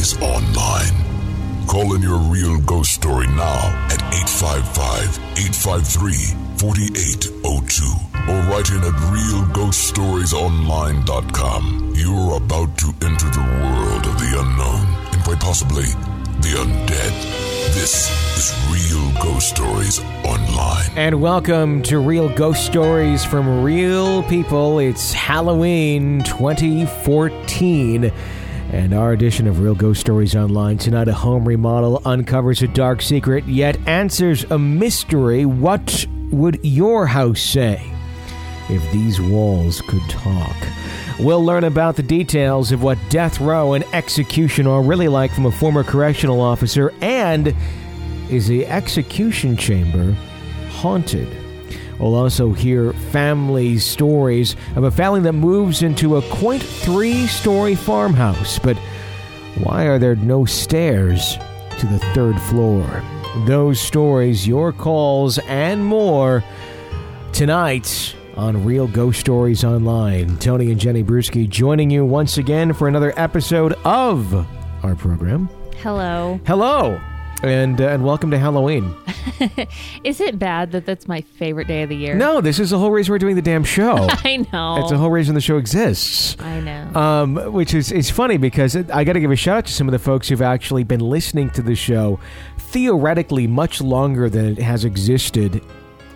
Online. Call in your real ghost story now at 855 853 4802 or write in at realghoststoriesonline.com. You're about to enter the world of the unknown and quite possibly the undead. This is Real Ghost Stories Online. And welcome to Real Ghost Stories from Real People. It's Halloween 2014. And our edition of Real Ghost Stories Online tonight, a home remodel uncovers a dark secret, yet answers a mystery. What would your house say if these walls could talk? We'll learn about the details of what death row and execution are really like from a former correctional officer, and is the execution chamber haunted? We'll also hear family stories of a family that moves into a quaint three story farmhouse. But why are there no stairs to the third floor? Those stories, your calls, and more tonight on Real Ghost Stories Online. Tony and Jenny Brueski joining you once again for another episode of our program. Hello. Hello, and uh, and welcome to Halloween. Is it bad that that's my favorite day of the year? No, this is the whole reason we're doing the damn show. I know. It's the whole reason the show exists. I know. Um, which is it's funny because it, I got to give a shout out to some of the folks who've actually been listening to the show theoretically much longer than it has existed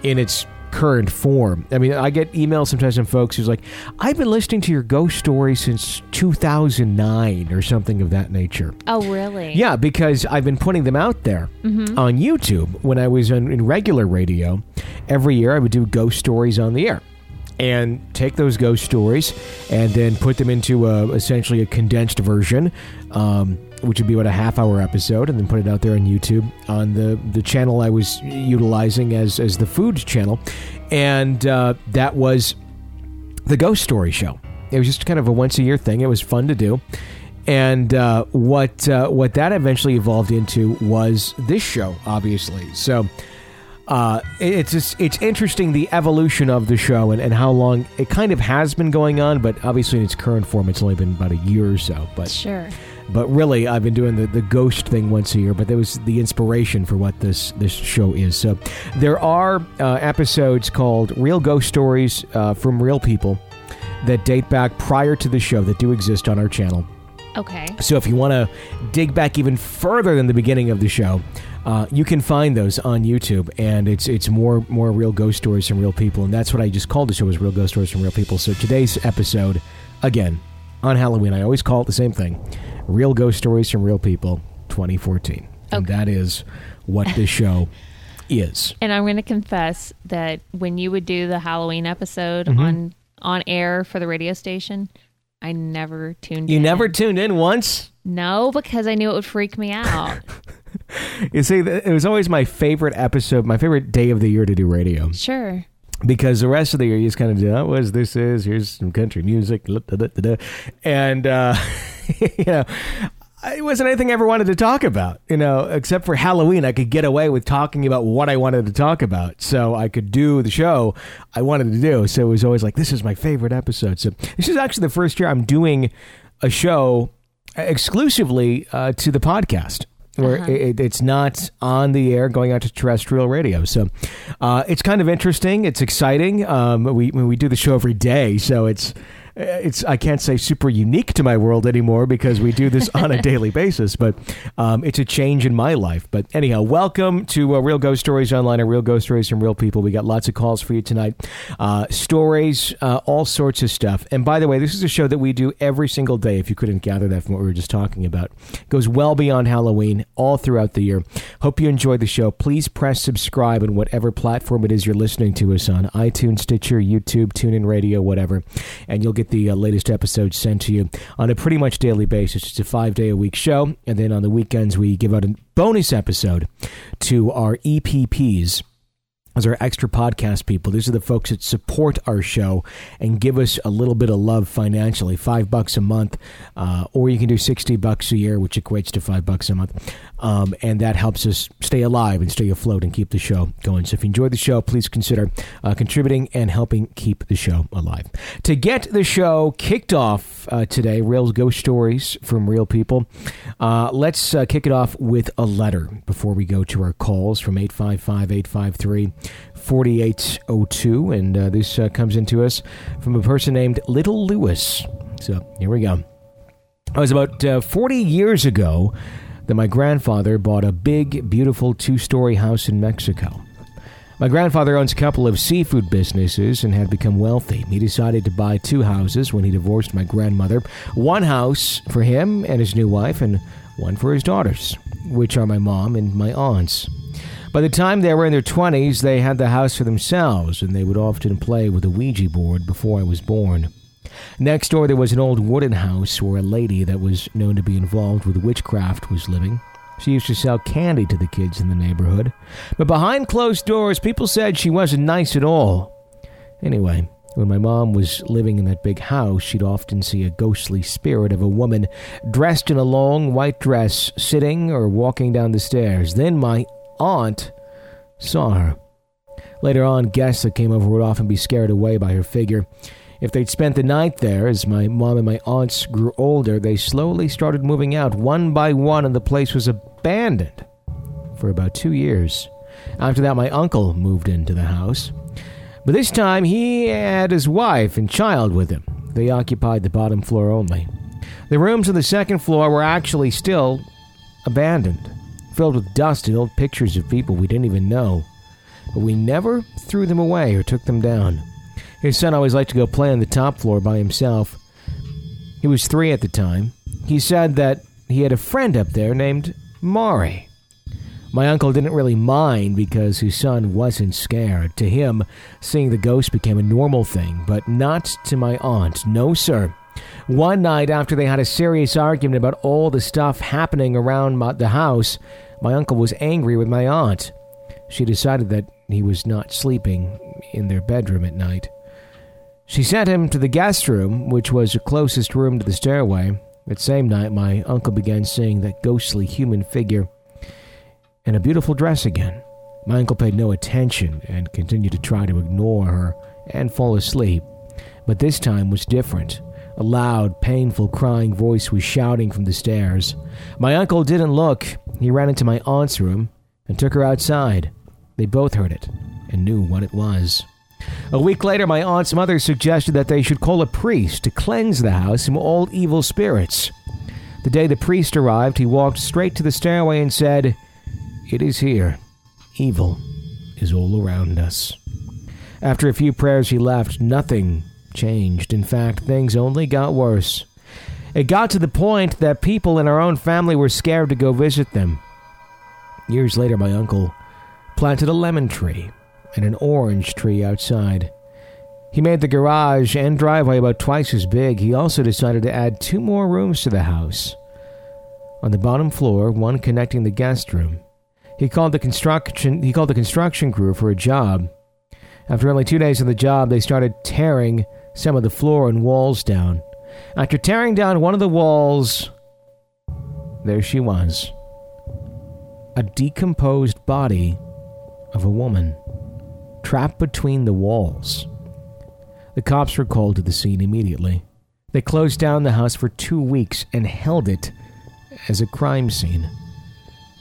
in its current form. I mean, I get emails sometimes from folks who's like, "I've been listening to your ghost story since 2009 or something of that nature." oh, really? Yeah, because I've been putting them out there mm-hmm. on YouTube when I was in, in regular radio. Every year I would do ghost stories on the air and take those ghost stories and then put them into a, essentially a condensed version, um, which would be about a half hour episode, and then put it out there on YouTube on the, the channel I was utilizing as, as the food channel. And uh, that was the Ghost Story Show. It was just kind of a once a year thing. It was fun to do. And uh, what uh, what that eventually evolved into was this show, obviously. So uh, it's just, it's interesting the evolution of the show and, and how long it kind of has been going on, but obviously in its current form, it's only been about a year or so. But Sure. but really, I've been doing the, the ghost thing once a year. But that was the inspiration for what this this show is. So there are uh, episodes called "Real Ghost Stories uh, from Real People" that date back prior to the show that do exist on our channel. Okay. So if you want to dig back even further than the beginning of the show, uh, you can find those on YouTube, and it's it's more more real ghost stories from real people, and that's what I just called the show was real ghost stories from real people. So today's episode, again, on Halloween, I always call it the same thing: real ghost stories from real people, 2014, and that is what this show is. And I'm going to confess that when you would do the Halloween episode Mm-hmm. on on air for the radio station, I never tuned You in. never tuned in once. No, because I knew it would freak me out. You see, it was always my favorite episode, my favorite day of the year to do radio. sure. because the rest of the year you just kind of do oh, what is this is here's some country music da, da, da, da, da." and uh you know it wasn't anything I ever wanted to talk about, you know, except for Halloween. I could get away with talking about what I wanted to talk about. So I could do the show I wanted to do. So it was always like, this is my favorite episode. So this is actually the first year I'm doing a show exclusively uh, to the podcast. Where it, it's not on the air going out to terrestrial radio, so uh, it's kind of interesting. It's exciting. Um, we we do the show every day, so it's it's I can't say super unique to my world anymore because we do this on a daily basis, but um, it's a change in my life. But anyhow, welcome to uh, Real Ghost Stories Online and Real Ghost Stories from Real People. We got lots of calls for you tonight, uh, stories, uh, all sorts of stuff. And by the way, this is a show that we do every single day. If you couldn't gather that from what we were just talking about, it goes well beyond Halloween, all throughout the year. Hope you enjoyed the show. Please press subscribe on whatever platform it is you're listening to us on iTunes, Stitcher, YouTube, TuneIn Radio, whatever, and you'll get the uh, latest episodes sent to you on a pretty much daily basis. It's a five day a week show, and then on the weekends we give out a bonus episode to our EPPs. Those are extra podcast people. These are the folks that support our show and give us a little bit of love financially. Five bucks a month, uh, or you can do sixty bucks a year, which equates to five bucks a month. Um, and that helps us stay alive and stay afloat and keep the show going. So if you enjoyed the show, please consider uh, contributing and helping keep the show alive. To get the show kicked off uh, today, Real Ghost Stories from Real People, uh, let's uh, kick it off with a letter before we go to our calls from 855 853 4802. And uh, this uh, comes into us from a person named Little Lewis. So here we go. I was about uh, 40 years ago that my grandfather bought a big, beautiful two story house in Mexico. My grandfather owns a couple of seafood businesses and had become wealthy. He decided to buy two houses when he divorced my grandmother one house for him and his new wife, and one for his daughters, which are my mom and my aunts. By the time they were in their 20s, they had the house for themselves, and they would often play with a Ouija board before I was born. Next door, there was an old wooden house where a lady that was known to be involved with witchcraft was living. She used to sell candy to the kids in the neighborhood. But behind closed doors, people said she wasn't nice at all. Anyway, when my mom was living in that big house, she'd often see a ghostly spirit of a woman dressed in a long white dress sitting or walking down the stairs. Then my aunt saw her. Later on, guests that came over would often be scared away by her figure. If they'd spent the night there, as my mom and my aunts grew older, they slowly started moving out one by one, and the place was abandoned for about two years. After that, my uncle moved into the house. But this time, he had his wife and child with him. They occupied the bottom floor only. The rooms on the second floor were actually still abandoned, filled with dust and old pictures of people we didn't even know. But we never threw them away or took them down. His son always liked to go play on the top floor by himself. He was three at the time. He said that he had a friend up there named Mari. My uncle didn't really mind because his son wasn't scared. To him, seeing the ghost became a normal thing, but not to my aunt. No, sir. One night after they had a serious argument about all the stuff happening around the house, my uncle was angry with my aunt. She decided that he was not sleeping in their bedroom at night. She sent him to the guest room, which was the closest room to the stairway. That same night, my uncle began seeing that ghostly human figure in a beautiful dress again. My uncle paid no attention and continued to try to ignore her and fall asleep. But this time was different. A loud, painful crying voice was shouting from the stairs. My uncle didn't look. He ran into my aunt's room and took her outside. They both heard it and knew what it was. A week later, my aunt's mother suggested that they should call a priest to cleanse the house from all evil spirits. The day the priest arrived, he walked straight to the stairway and said, It is here. Evil is all around us. After a few prayers, he left. Nothing changed. In fact, things only got worse. It got to the point that people in our own family were scared to go visit them. Years later, my uncle planted a lemon tree and an orange tree outside. He made the garage and driveway about twice as big. He also decided to add two more rooms to the house. On the bottom floor, one connecting the guest room. He called the construction he called the construction crew for a job. After only 2 days on the job, they started tearing some of the floor and walls down. After tearing down one of the walls, there she was. A decomposed body of a woman trapped between the walls. The cops were called to the scene immediately. They closed down the house for two weeks and held it as a crime scene.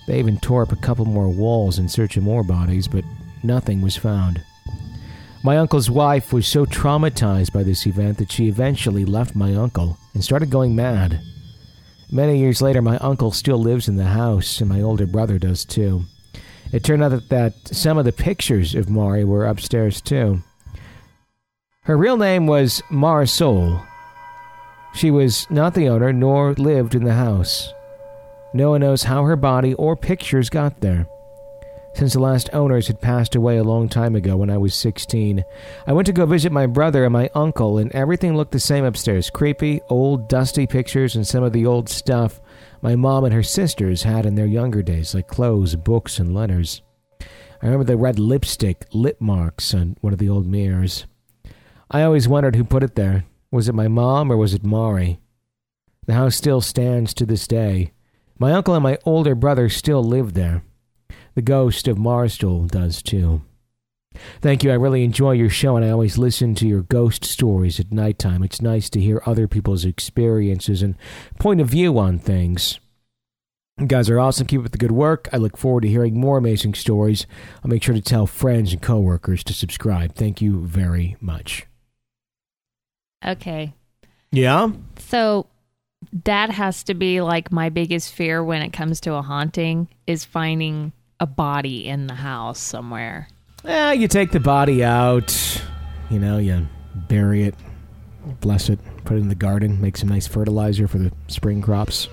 They even tore up a couple more walls in search of more bodies, but nothing was found. My uncle's wife was so traumatized by this event that she eventually left my uncle and started going mad. Many years later, my uncle still lives in the house, and my older brother does too. It turned out that, that some of the pictures of Mari were upstairs too. Her real name was Marisol. She was not the owner nor lived in the house. No one knows how her body or pictures got there. Since the last owners had passed away a long time ago when I was 16, I went to go visit my brother and my uncle, and everything looked the same upstairs creepy, old, dusty pictures and some of the old stuff my mom and her sisters had in their younger days, like clothes, books, and letters. I remember the red lipstick lip marks on one of the old mirrors. I always wondered who put it there. Was it my mom or was it Mari? The house still stands to this day. My uncle and my older brother still live there. The ghost of Marisol does too. Thank you. I really enjoy your show, and I always listen to your ghost stories at nighttime. It's nice to hear other people's experiences and point of view on things. You guys are awesome. Keep up the good work. I look forward to hearing more amazing stories. I'll make sure to tell friends and coworkers to subscribe. Thank you very much. Okay. Yeah? So that has to be like my biggest fear when it comes to a haunting is finding a body in the house somewhere. Eh, you take the body out, you know, you bury it, bless it, put it in the garden, make some nice fertilizer for the spring crops.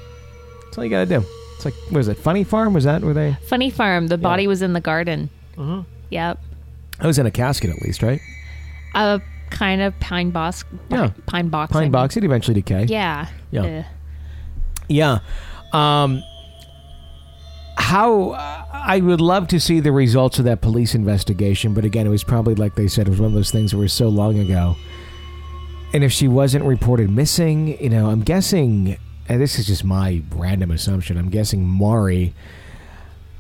That's all you gotta do. It's like, what is it, Funny Farm? Was that where they. Funny farm, the body was in the garden. Mhm. Yep. I was in a casket at least, right? A kind of pine box. Yeah. Pine box. I Pine mean. box, it eventually decay. Yeah. Yeah. Uh, Yeah. Um, how I would love to see the results of that police investigation, but again, it was probably like they said, it was one of those things that were so long ago. And if she wasn't reported missing, you know, I'm guessing, and this is just my random assumption, I'm guessing Mari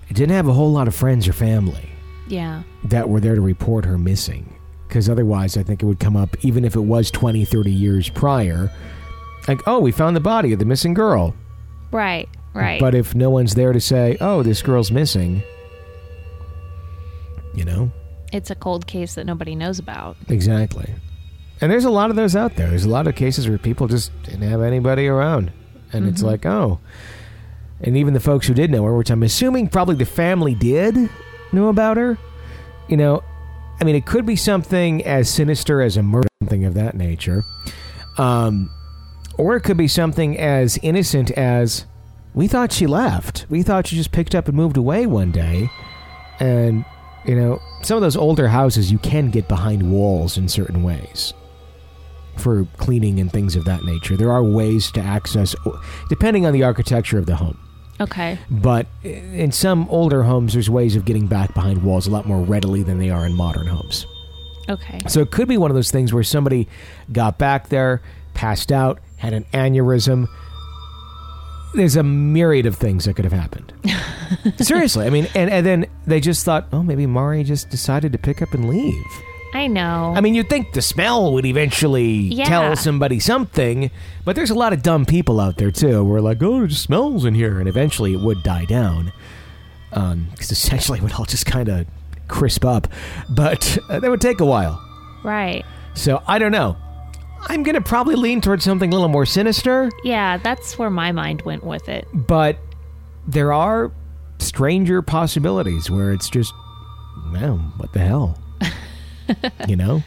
didn't have a whole lot of friends or family yeah. that were there to report her missing. Because otherwise, I think it would come up, even if it was 20, 30 years prior. Like, oh, we found the body of the missing girl. Right. Right. But if no one's there to say, "Oh, this girl's missing," you know, it's a cold case that nobody knows about. exactly. And there's a lot of those out there. There's a lot of cases where people just didn't have anybody around, and it's like, oh. And even the folks who did know her, which I'm assuming probably the family did know about her. You know, I mean, it could be something as sinister as a murder, something of that nature, um, or it could be something as innocent as we thought she left. We thought she just picked up and moved away one day. And, you know, some of those older houses, you can get behind walls in certain ways for cleaning and things of that nature. There are ways to access, depending on the architecture of the home. Okay. But in some older homes, there's ways of getting back behind walls a lot more readily than they are in modern homes. Okay. So it could be one of those things where somebody got back there, passed out, had an aneurysm. There's a myriad of things that could have happened. Seriously, I mean, and, and then they just thought, oh, maybe Mari just decided to pick up and leave. I know. I mean, you'd think the smell would eventually Yeah. tell somebody something, but there's a lot of dumb people out there too. We're like, oh, it just smells in here, and eventually it would die down, because essentially it would all just kind of crisp up, but uh, that would take a while. right. So I don't know. I'm gonna probably lean towards something a little more sinister, Yeah, that's where my mind went with it. but there are stranger possibilities where it's just, well, what the hell, you know?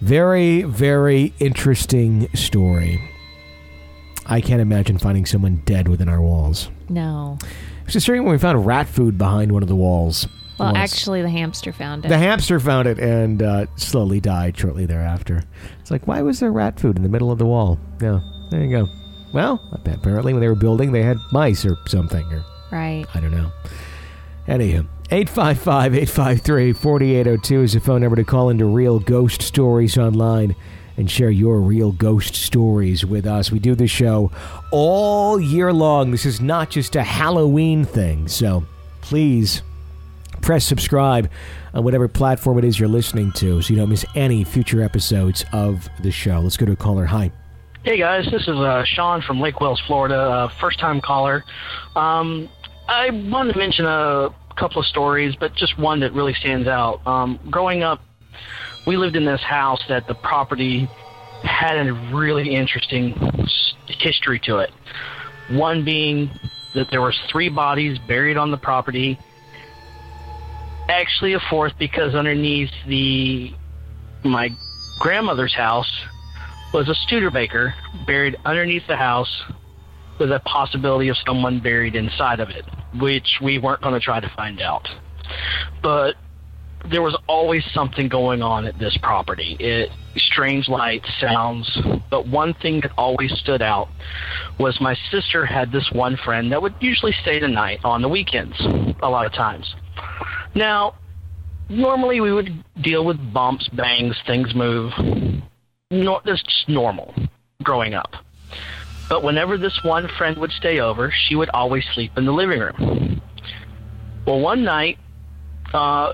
Very, very interesting story. I can't imagine finding someone dead within our walls. No. It was disturbing when we found rat food behind one of the walls. Well, once. actually, the hamster found it. The hamster found it and uh, slowly died shortly thereafter. It's like, why was there rat food in the middle of the wall? Yeah, there you go. Well, apparently when they were building, they had mice or something, or right. I don't know. Anywho, 855 853 4802 is the phone number to call into Real Ghost Stories Online and share your real ghost stories with us. We do this show all year long. This is not just a Halloween thing. So please press subscribe on whatever platform it is you're listening to so you don't miss any future episodes of the show. Let's go to a caller. Hi. Hey guys, this is uh, Sean from Lake Wales, Florida, uh, first time caller. Um, I wanted to mention a couple of stories, but just one that really stands out. Um, growing up, we lived in this house that the property had a really interesting history to it. One being that there was three bodies buried on the property. Actually, a fourth because underneath the my grandmother's house was a Studebaker buried underneath the house with a possibility of someone buried inside of it, which we weren't going to try to find out. But there was always something going on at this property. It strange lights, sounds, but one thing that always stood out was my sister had this one friend that would usually stay the night on the weekends a lot of times. Now, normally we would deal with bumps, bangs, things move, no, that's just normal growing up. But whenever this one friend would stay over, she would always sleep in the living room. Well, one night, uh,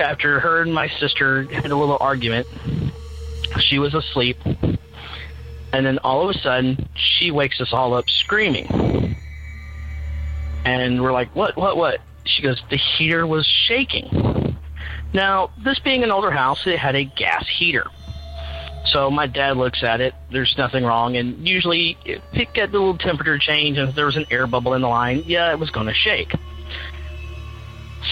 after her and my sister had a little argument, she was asleep, and then all of a sudden, she wakes us all up screaming. And we're like, what, what, what? She goes, the heater was shaking. Now, this being an older house, it had a gas heater. So my dad looks at it. There's nothing wrong, and usually, if it got the little temperature change and if there was an air bubble in the line, yeah, it was going to shake.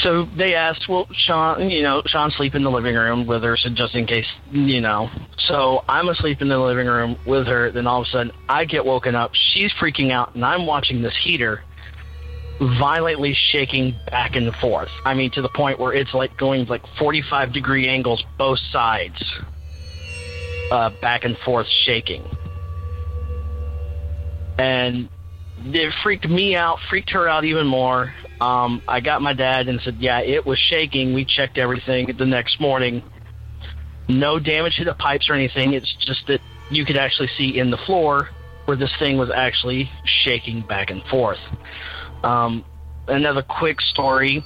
So they asked, well, Sean, you know, Sean sleep in the living room with her, so just in case, you know. So I'm asleep in the living room with her. Then all of a sudden, I get woken up. She's freaking out, and I'm watching this heater violently shaking back and forth. I mean, to the point where it's like going like 45 degree angles both sides, uh, back and forth shaking. And it freaked me out, freaked her out even more. Um, I got my dad and said, Yeah, it was shaking. We checked everything the next morning. No damage to the pipes or anything. It's just that you could actually see in the floor where this thing was actually shaking back and forth. Um, another quick story.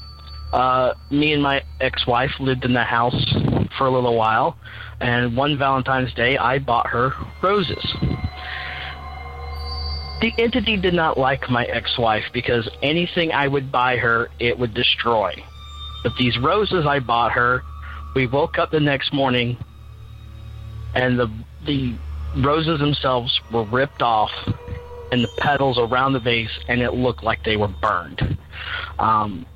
Uh, me and my ex-wife lived in the house for a little while, and one Valentine's Day, I bought her roses. The entity did not like my ex-wife because anything I would buy her, it would destroy. But these roses I bought her, we woke up the next morning, and the the roses themselves were ripped off and the petals around the vase, and it looked like they were burned. Um,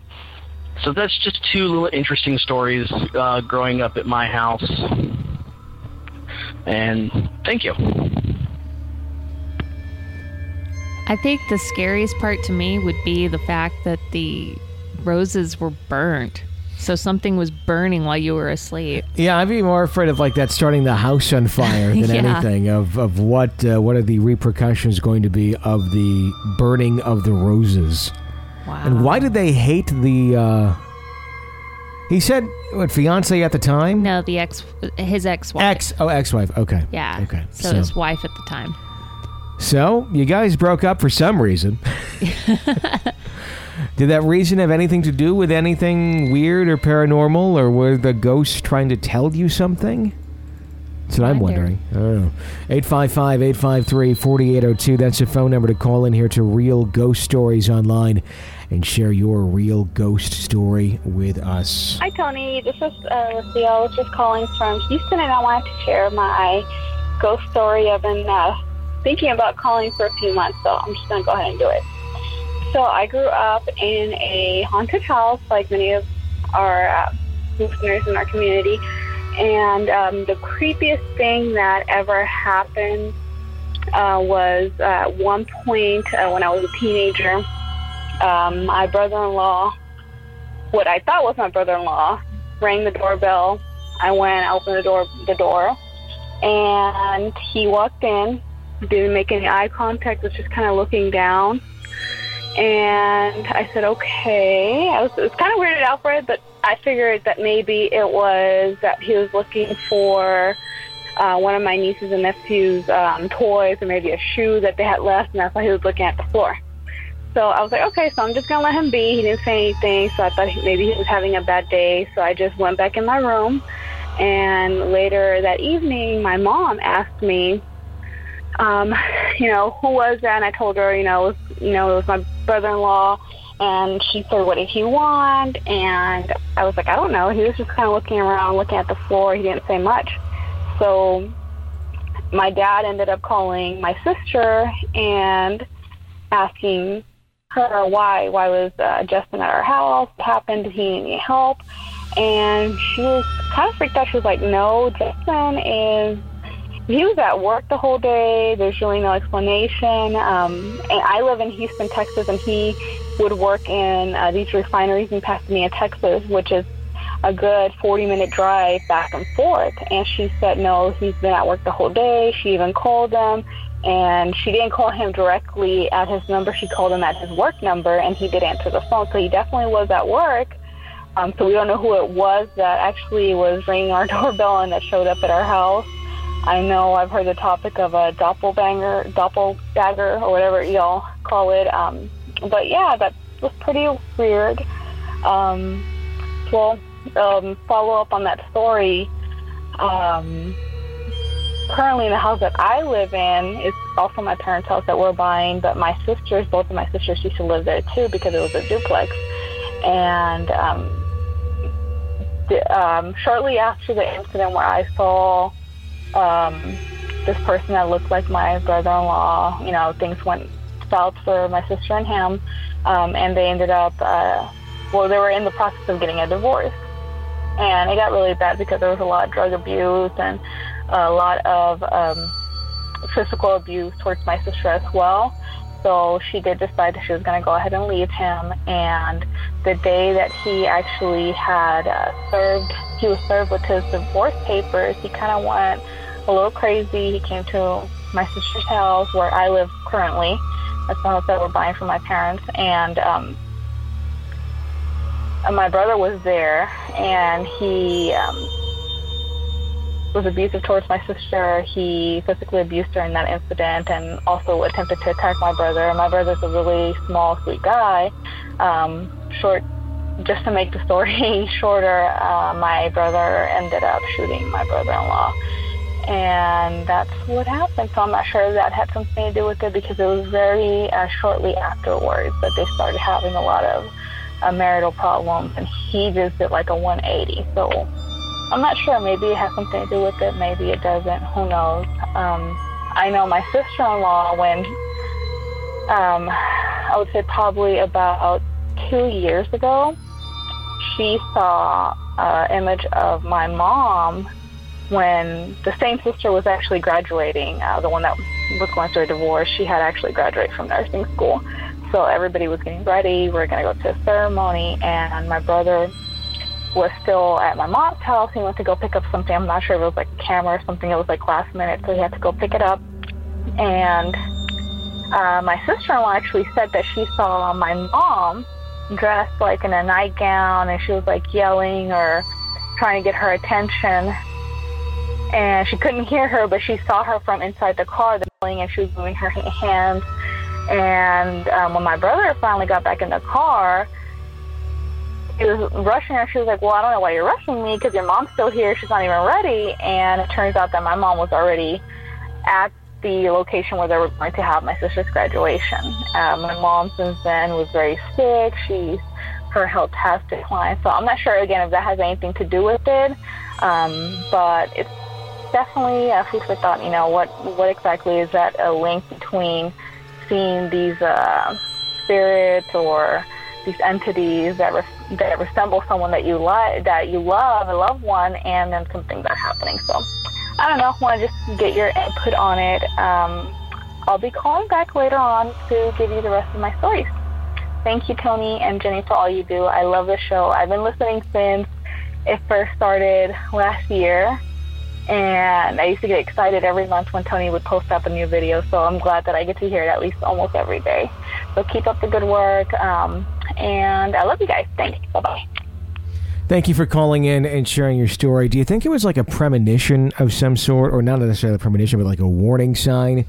so that's just two little interesting stories uh, growing up at my house. And thank you. I think the scariest part to me would be the fact that the roses were burnt. So something was burning while you were asleep. Yeah, I'd be more afraid of like that starting the house on fire than Yeah. anything of of what uh, what are the repercussions going to be of the burning of the roses. Wow. And why did they hate the? uh He said what fiance at the time. No, the ex, his ex-wife. Ex oh ex-wife. Okay. Yeah. Okay. So, his wife at the time. So you guys broke up for some reason. Did that reason have anything to do with anything weird or paranormal, or were the ghosts trying to tell you something? That's what I'm wondering. I don't know. 855 853 4802. That's the phone number to call in here to Real Ghost Stories Online and share your real ghost story with us. Hi, Tony. This is uh, Lucia. I was just calling from Houston, and I wanted to share my ghost story. I've been uh, thinking about calling for a few months, so I'm just going to go ahead and do it. So I grew up in a haunted house, like many of our uh, listeners in our community. And um, the creepiest thing that ever happened uh, was uh, at one point uh, when I was a teenager, um, my brother-in-law what I thought was my brother-in-law rang the doorbell. I went, I opened the door, the door, and he walked in. Didn't make any eye contact. Was just kind of looking down. And I said, okay. I was, it was kind of weirded out for it, but I figured that maybe it was that he was looking for uh, one of my nieces and nephews' um, toys, or maybe a shoe that they had left, and that's why he was looking at the floor. So I was like, okay, so I'm just gonna let him be. He didn't say anything, so I thought he, maybe he was having a bad day. So I just went back in my room, and later that evening, my mom asked me, um, you know, who was that? And I told her, you know, it was, you know, it was my brother-in-law. And she said, what did he want? And I was like, I don't know. He was just kind of looking around, looking at the floor. He didn't say much. So my dad ended up calling my sister and asking her why why was uh, Justin at our house? What happened? Did he need any help? And she was kind of freaked out. She was like, "No, Justin is." He was at work the whole day. There's really no explanation. Um, and I live in Houston, Texas, and he would work in uh, these refineries in Pasadena, Texas, which is a good 40 minute drive back and forth. And she said, no, he's been at work the whole day. She even called him and she didn't call him directly at his number. She called him at his work number and he did answer the phone. So he definitely was at work. Um, so we don't know who it was that actually was ringing our doorbell and that showed up at our house. I know I've heard the topic of a doppelbanger, doppelganger, or whatever y'all call it. Um, but yeah, that was pretty weird. Um, well, um, follow up on that story. Um, currently, in the house that I live in is also my parents' house that we're buying, but my sisters, both of my sisters, used to live there too because it was a duplex. And um, um, shortly after the incident where I saw um, this person that looked like my brother-in-law, you know, things went south for my sister and him, um, and they ended up, uh, well, they were in the process of getting a divorce. And it got really bad because there was a lot of drug abuse and a lot of um, physical abuse towards my sister as well. So she did decide that she was going to go ahead and leave him. And the day that he actually had uh, served, he was served with his divorce papers, he kind of went a little crazy. He came to my sister's house where I live currently. That's the house that we're buying from my parents. And um, my brother was there, and he um, was abusive towards my sister. He physically abused her in that incident and also attempted to attack my brother. My brother's a really small, sweet guy. Um, short, just to make the story shorter, uh, my brother ended up shooting my brother-in-law. And that's what happened. So I'm not sure if that had something to do with it because it was very uh, shortly afterwards that they started having a lot of uh, marital problems, and he just did like a 180. So I'm not sure. Maybe it has something to do with it. Maybe it doesn't. Who knows? Um, I know my sister-in-law when um, I would say probably about two years ago, she saw an image of my mom when the same sister was actually graduating. Uh, the one that was going through a divorce, she had actually graduated from nursing school. So everybody was getting ready. We were going to go to a ceremony, and my brother was still at my mom's house. He went to go pick up something. I'm not sure if it was like a camera or something. It was like last minute, so he had to go pick it up. And uh, my sister-in-law actually said that she saw my mom dressed like in a nightgown, and she was like yelling or trying to get her attention. And she couldn't hear her, but she saw her from inside the car, the yelling, and she was moving her hands. And um, when my brother finally got back in the car, he was rushing her. She was like, "Well, I don't know why you're rushing me because your mom's still here. She's not even ready." And it turns out that my mom was already at the location where they were going to have my sister's graduation. Um, my mom since then was very sick. She's her health has declined. So I'm not sure again if that has anything to do with it. Um, but it's definitely a food thought. You know, what what exactly is that a link between seeing these uh, spirits or these entities that re- that resemble someone that you like, that you love, a loved one, and then some things are happening. So I don't know. Want to just get your input on it. Um, I'll be calling back later on to give you the rest of my stories. Thank you, Tony and Jenny, for all you do. I love the show. I've been listening since it first started last year. And I used to get excited every month when Tony would post up a new video. So I'm glad that I get to hear it at least almost every day. So keep up the good work. Um, and I love you guys. Thanks. Bye bye. Thank you for calling in and sharing your story. Do you think it was like a premonition of some sort, or not necessarily a premonition, but like a warning sign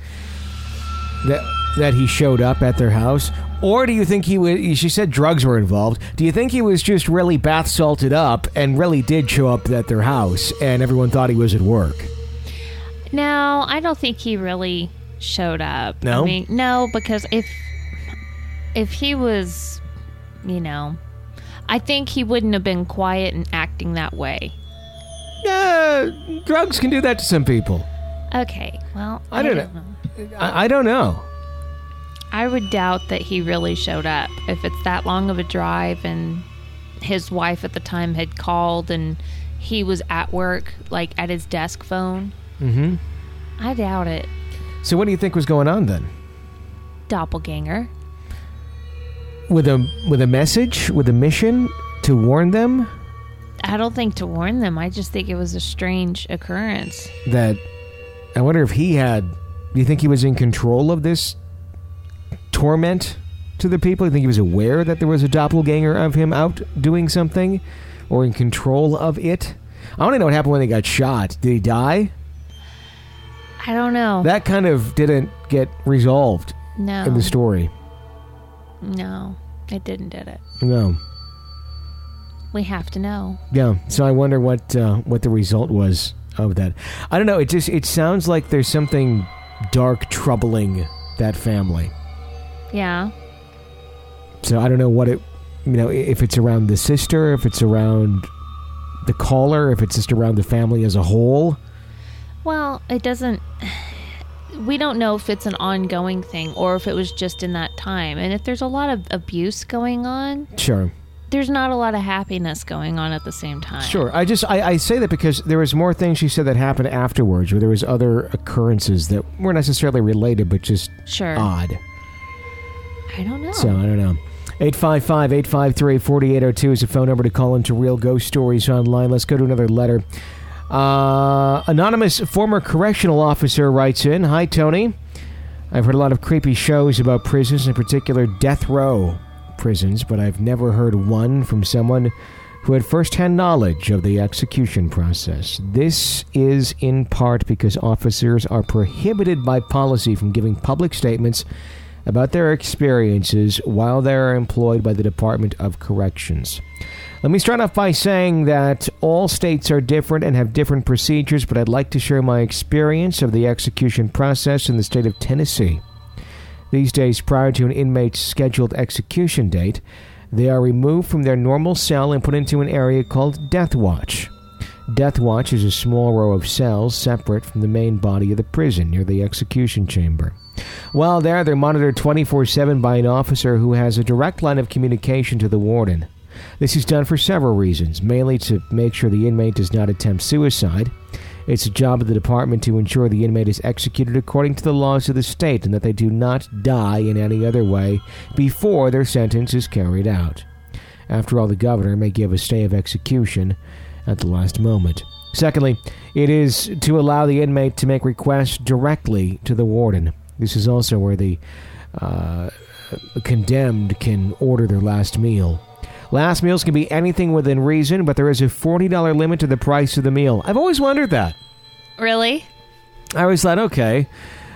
that that he showed up at their house? Or do you think he was? She said drugs were involved. Do you think he was just really bath salted up and really did show up at their house, and everyone thought he was at work? No, I don't think he really showed up. No? I mean, no, because if if he was, you know, I think he wouldn't have been quiet and acting that way. Uh, drugs can do that to some people. Okay, well, I don't know. I, I don't know. I would doubt that he really showed up if it's that long of a drive and his wife at the time had called and he was at work, like at his desk phone. Mm-hmm. I doubt it. So what do you think was going on then? Doppelganger. With a with a message, with a mission to warn them I don't think to warn them. I just think it was a strange occurrence. that I wonder if he had. Do you think he was in control of this torment to the people? You think he was aware that there was a doppelganger of him out doing something, or in control of it? I want to know what happened when they got shot. Did he die? I don't know. That kind of didn't get resolved no. in the story. No, it didn't did it. No. We have to know. Yeah. So I wonder what uh, what the result was of that. I don't know. It just it sounds like there's something dark troubling that family. Yeah. So I don't know what it, you know, if it's around the sister, if it's around the caller, if it's just around the family as a whole. Well, it doesn't. We don't know if it's an ongoing thing or if it was just in that time. And if there's a lot of abuse going on, Sure. there's not a lot of happiness going on at the same time. Sure. I just I, I say that because there was more things she said that happened afterwards, where there was other occurrences that weren't necessarily related, but just Sure. odd. I don't know. So I don't know. 855 853 4802 is a phone number to call into Real Ghost Stories Online. Let's go to another letter. Uh, anonymous former correctional officer writes in Hi, Tony. I've heard a lot of creepy shows about prisons, in particular death row prisons, but I've never heard one from someone who had first-hand knowledge of the execution process. This is in part because officers are prohibited by policy from giving public statements about their experiences while they are employed by the Department of Corrections. Let me start off by saying that all states are different and have different procedures, but I'd like to share my experience of the execution process in the state of Tennessee. These days, prior to an inmate's scheduled execution date, they are removed from their normal cell and put into an area called Death Watch. Death Watch is a small row of cells separate from the main body of the prison near the execution chamber. While there, they're monitored 24 7 by an officer who has a direct line of communication to the warden. This is done for several reasons, mainly to make sure the inmate does not attempt suicide. It's the job of the department to ensure the inmate is executed according to the laws of the state and that they do not die in any other way before their sentence is carried out. After all, the governor may give a stay of execution at the last moment. Secondly, it is to allow the inmate to make requests directly to the warden. This is also where the uh, condemned can order their last meal. Last meals can be anything within reason, but there is a $40 limit to the price of the meal. I've always wondered that. Really? I always thought, okay,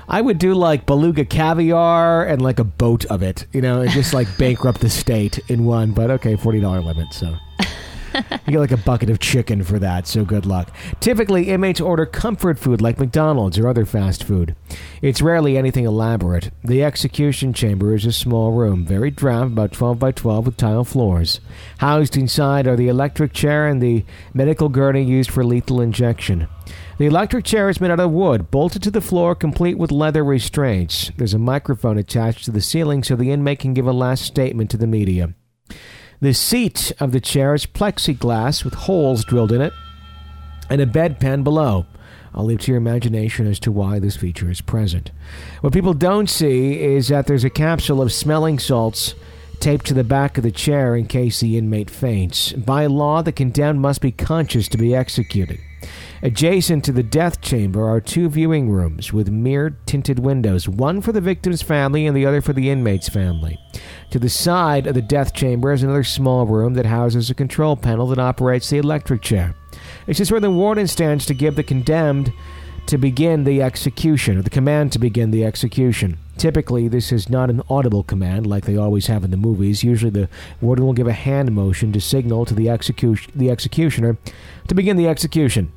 I would do like beluga caviar and like a boat of it, you know, and just like bankrupt the state in one. But okay, $40 limit, so. You get like a bucket of chicken for that, so good luck. Typically, inmates order comfort food like McDonald's or other fast food. It's rarely anything elaborate. The execution chamber is a small room, very drab, about 12 by 12, with tile floors. Housed inside are the electric chair and the medical gurney used for lethal injection. The electric chair is made out of wood, bolted to the floor, complete with leather restraints. There's a microphone attached to the ceiling so the inmate can give a last statement to the media. The seat of the chair is plexiglass with holes drilled in it and a bedpan below. I'll leave to your imagination as to why this feature is present. What people don't see is that there's a capsule of smelling salts taped to the back of the chair in case the inmate faints. By law, the condemned must be conscious to be executed. Adjacent to the death chamber are two viewing rooms with mirrored tinted windows, one for the victim's family and the other for the inmate's family. To the side of the death chamber is another small room that houses a control panel that operates the electric chair. It's just where the warden stands to give the condemned to begin the execution, or the command to begin the execution. Typically, this is not an audible command like they always have in the movies. Usually, the warden will give a hand motion to signal to the, execu- the executioner to begin the execution.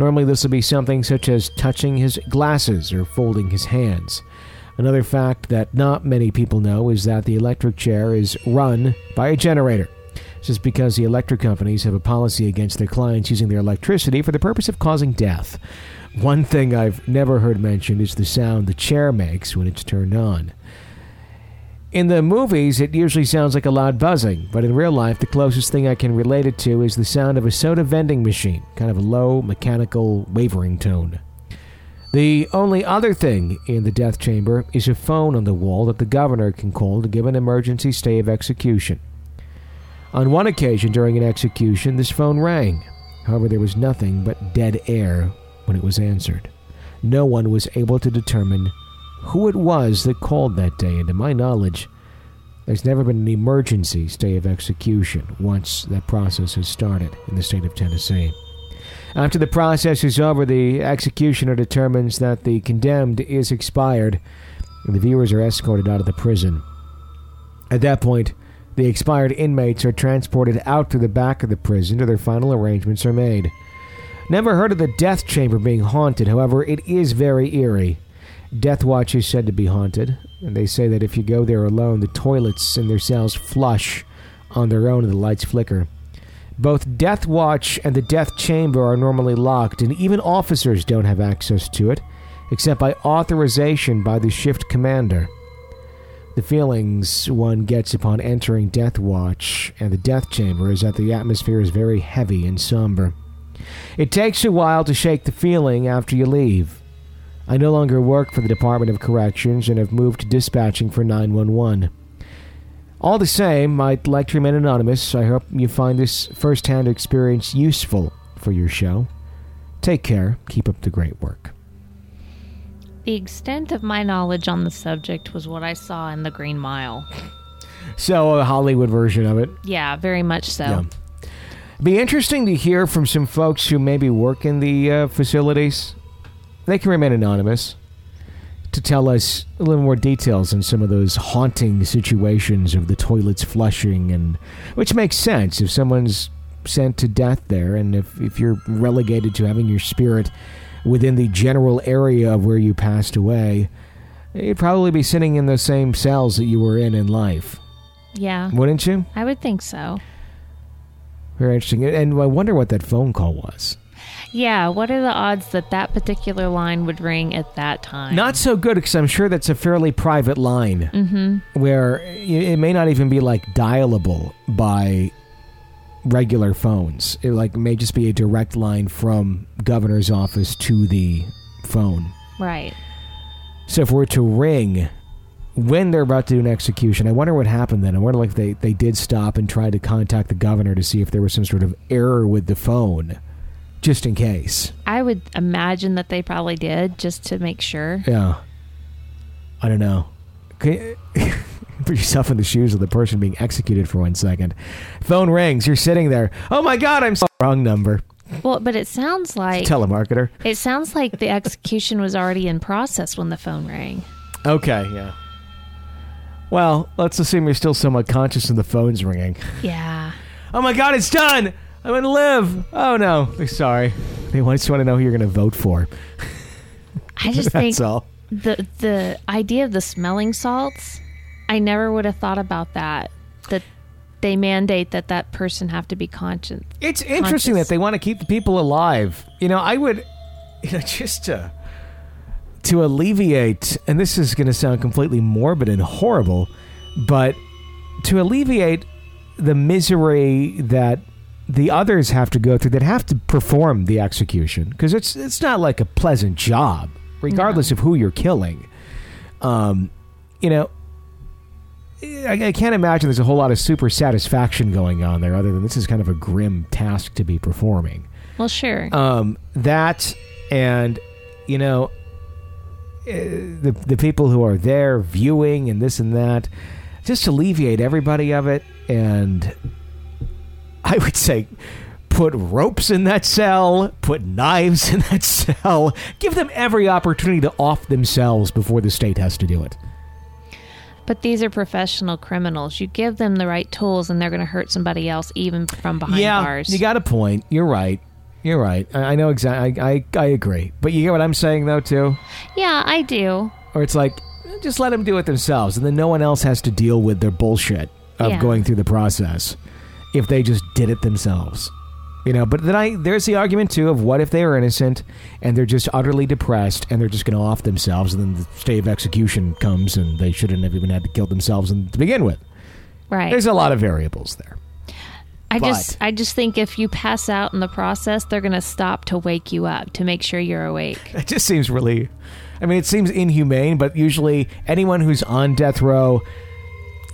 Normally, this will be something such as touching his glasses or folding his hands. Another fact that not many people know is that the electric chair is run by a generator. This is because the electric companies have a policy against their clients using their electricity for the purpose of causing death. One thing I've never heard mentioned is the sound the chair makes when it's turned on. In the movies, it usually sounds like a loud buzzing, but in real life, the closest thing I can relate it to is the sound of a soda vending machine, kind of a low, mechanical, wavering tone. The only other thing in the death chamber is a phone on the wall that the governor can call to give an emergency stay of execution. On one occasion during an execution, this phone rang. However, there was nothing but dead air when it was answered. No one was able to determine who it was that called that day, and to my knowledge, there's never been an emergency stay of execution once that process has started in the state of Tennessee. After the process is over, the executioner determines that the condemned is expired, and the viewers are escorted out of the prison. At that point, the expired inmates are transported out to the back of the prison to their final arrangements are made. Never heard of the death chamber being haunted, however, it is very eerie. Death Watch is said to be haunted, and they say that if you go there alone, the toilets in their cells flush on their own and the lights flicker. Both Death Watch and the Death Chamber are normally locked, and even officers don't have access to it, except by authorization by the shift commander. The feelings one gets upon entering Death Watch and the Death Chamber is that the atmosphere is very heavy and somber. It takes a while to shake the feeling after you leave. I no longer work for the Department of Corrections and have moved to dispatching for 911. All the same, I'd like to remain anonymous. I hope you find this first hand experience useful for your show. Take care. Keep up the great work. The extent of my knowledge on the subject was what I saw in The Green Mile. So, a Hollywood version of it. Yeah, very much so. Yeah. Be interesting to hear from some folks who maybe work in the uh, facilities. They can remain anonymous to tell us a little more details on some of those haunting situations of the toilets flushing and which makes sense. If someone's sent to death there and if, if you're relegated to having your spirit within the general area of where you passed away you'd probably be sitting in the same cells that you were in in life. Yeah, wouldn't you? I would think so. very interesting. And i wonder what that phone call was Yeah, what are the odds that that particular line would ring at that time? Not so good because I'm sure that's a fairly private line Mm-hmm. where it may not even be like dialable by regular phones. It like may just be a direct line from governor's office to the phone. Right. So if we're to ring when they're about to do an execution, I wonder what happened then. I wonder like if they they did stop and try to contact the governor to see if there was some sort of error with the phone, just in case. I would imagine that they probably did just to make sure. Yeah. I don't know. Put yourself in the shoes of the person being executed for one second. Phone rings. You're sitting there. Oh my God, I'm so wrong number. Well, but it sounds like Telemarketer. it sounds like the execution was already in process when the phone rang. Okay, yeah. Well, let's assume you're still somewhat conscious and the phone's ringing. Yeah. Oh my God, it's done. I'm gonna live. Oh no, they're sorry. They just want to know who you're gonna vote for. I just think That's all. the the idea of the smelling salts, I never would have thought about that. That they mandate that that person have to be conscious. It's interesting conscious. that they want to keep the people alive. You know, I would, you know, just to to alleviate, and this is going to sound completely morbid and horrible, but to alleviate the misery that the others have to go through that have to perform the execution because it's it's not like a pleasant job, regardless of who you're killing. Um, you know, I, I can't imagine there's a whole lot of super satisfaction going on there, other than this is kind of a grim task to be performing. Well, sure. Um, that and you know uh, the the people who are there viewing and this and that, just alleviate everybody of it, and I would say. Put ropes in that cell, put knives in that cell, give them every opportunity to off themselves before the state has to do it. but these are professional criminals. You give them the right tools, and they're going to hurt somebody else, even from behind yeah, bars. you got a point. You're right. You're right. I, I know exactly. I, I I agree. But you get what I'm saying though too. yeah, I do. Or it's like just let them do it themselves, and then no one else has to deal with their bullshit of Yeah. going through the process if they just did it themselves. You know, but then I there's the argument too of what if they are innocent and they're just utterly depressed and they're just going to off themselves, and then the state of execution comes and they shouldn't have even had to kill themselves in, to begin with. Right. There's a lot of variables there. I just I just think if you pass out in the process, they're going to stop to wake you up to make sure you're awake. It just seems really. I mean, it seems inhumane, but usually anyone who's on death row,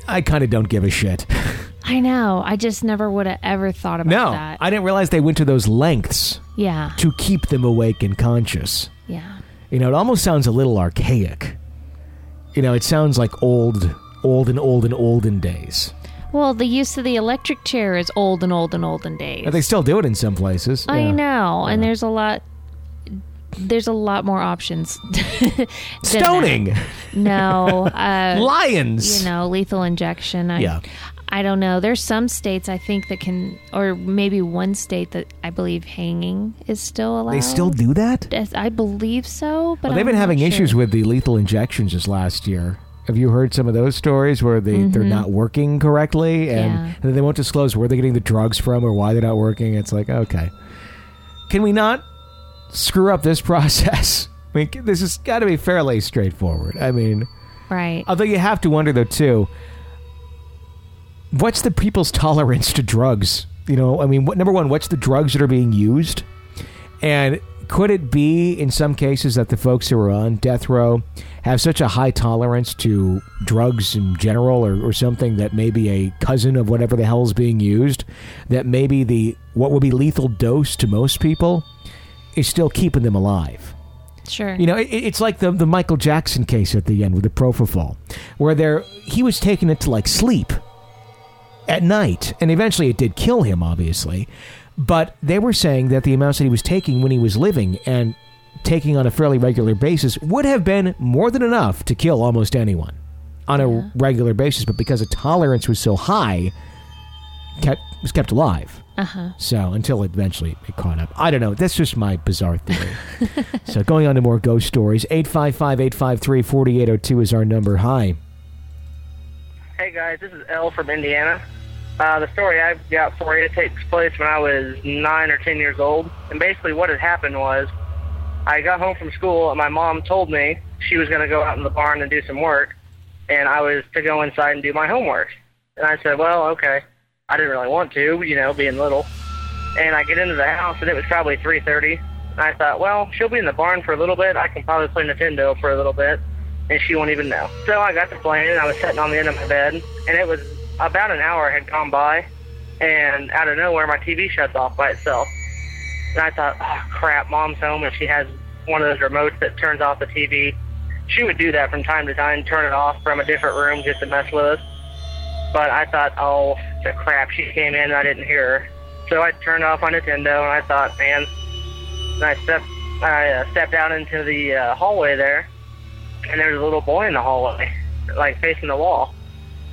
I kind of don't give a shit. I know. I just never would have ever thought about no, that. I didn't realize they went to those lengths yeah. to keep them awake and conscious. Yeah. You know, it almost sounds a little archaic. You know, it sounds like old, old and old and olden days. Well, the use of the electric chair is old and old and olden days. But they still do it in some places. I yeah. know, and there's a lot. There's a lot more options. than that. Stoning, No, uh, lions. you know, lethal injection. I, Yeah. I don't know. There's some states I think that can, or maybe one state that I believe hanging is still allowed. they still do that. I believe so, but Well, they've I'm been having sure. issues with the lethal injections this last year. Have you heard some of those stories where they, they're not working correctly and, Mm-hmm. Yeah. and they won't disclose where they're getting the drugs from or why they're not working? It's like, okay. Can we not screw up this process? I mean, this has got to be fairly straightforward. I mean, right. although you have to wonder, though, too, what's the people's tolerance to drugs? You know, I mean, what, number one, what's the drugs that are being used? And could it be in some cases that the folks who are on death row have such a high tolerance to drugs in general or, or something that maybe a cousin of whatever the hell is being used that maybe the what would be lethal dose to most people is still keeping them alive? Sure. You know, it, it's like the the Michael Jackson case at the end with the propofol, where there he was taking it to like sleep at night, and eventually it did kill him, obviously. But they were saying that the amounts that he was taking when he was living and taking on a fairly regular basis would have been more than enough to kill almost anyone on a regular basis. But because the tolerance was so high, kept was kept alive. Uh huh. So until eventually it caught up. I don't know. That's just my bizarre theory. so going on to more ghost stories. 855-853-4802 is our number. Hi. Hey guys, this is L from Indiana. Uh, the story I've got for you takes place when I was nine or ten years old, and basically what had happened was I got home from school and my mom told me she was going to go out in the barn and do some work, and I was to go inside and do my homework. And I said, well, okay. I didn't really want to, you know, being little. And I get into the house and it was probably 3:30. And I thought, well, she'll be in the barn for a little bit. I can probably play Nintendo for a little bit and she won't even know. So I got to playing, and I was sitting on the end of my bed, and it was about an hour had gone by, and out of nowhere, my TV shuts off by itself. And I thought, oh crap, mom's home, and she has one of those remotes that turns off the TV. She would do that from time to time, turn it off from a different room just to mess with us. But I thought, oh, the crap, she came in, I didn't hear her. So I turned off my Nintendo, and I thought, man. And I stepped, I uh, stepped out into the uh, hallway there, and there was a little boy in the hallway, like facing the wall.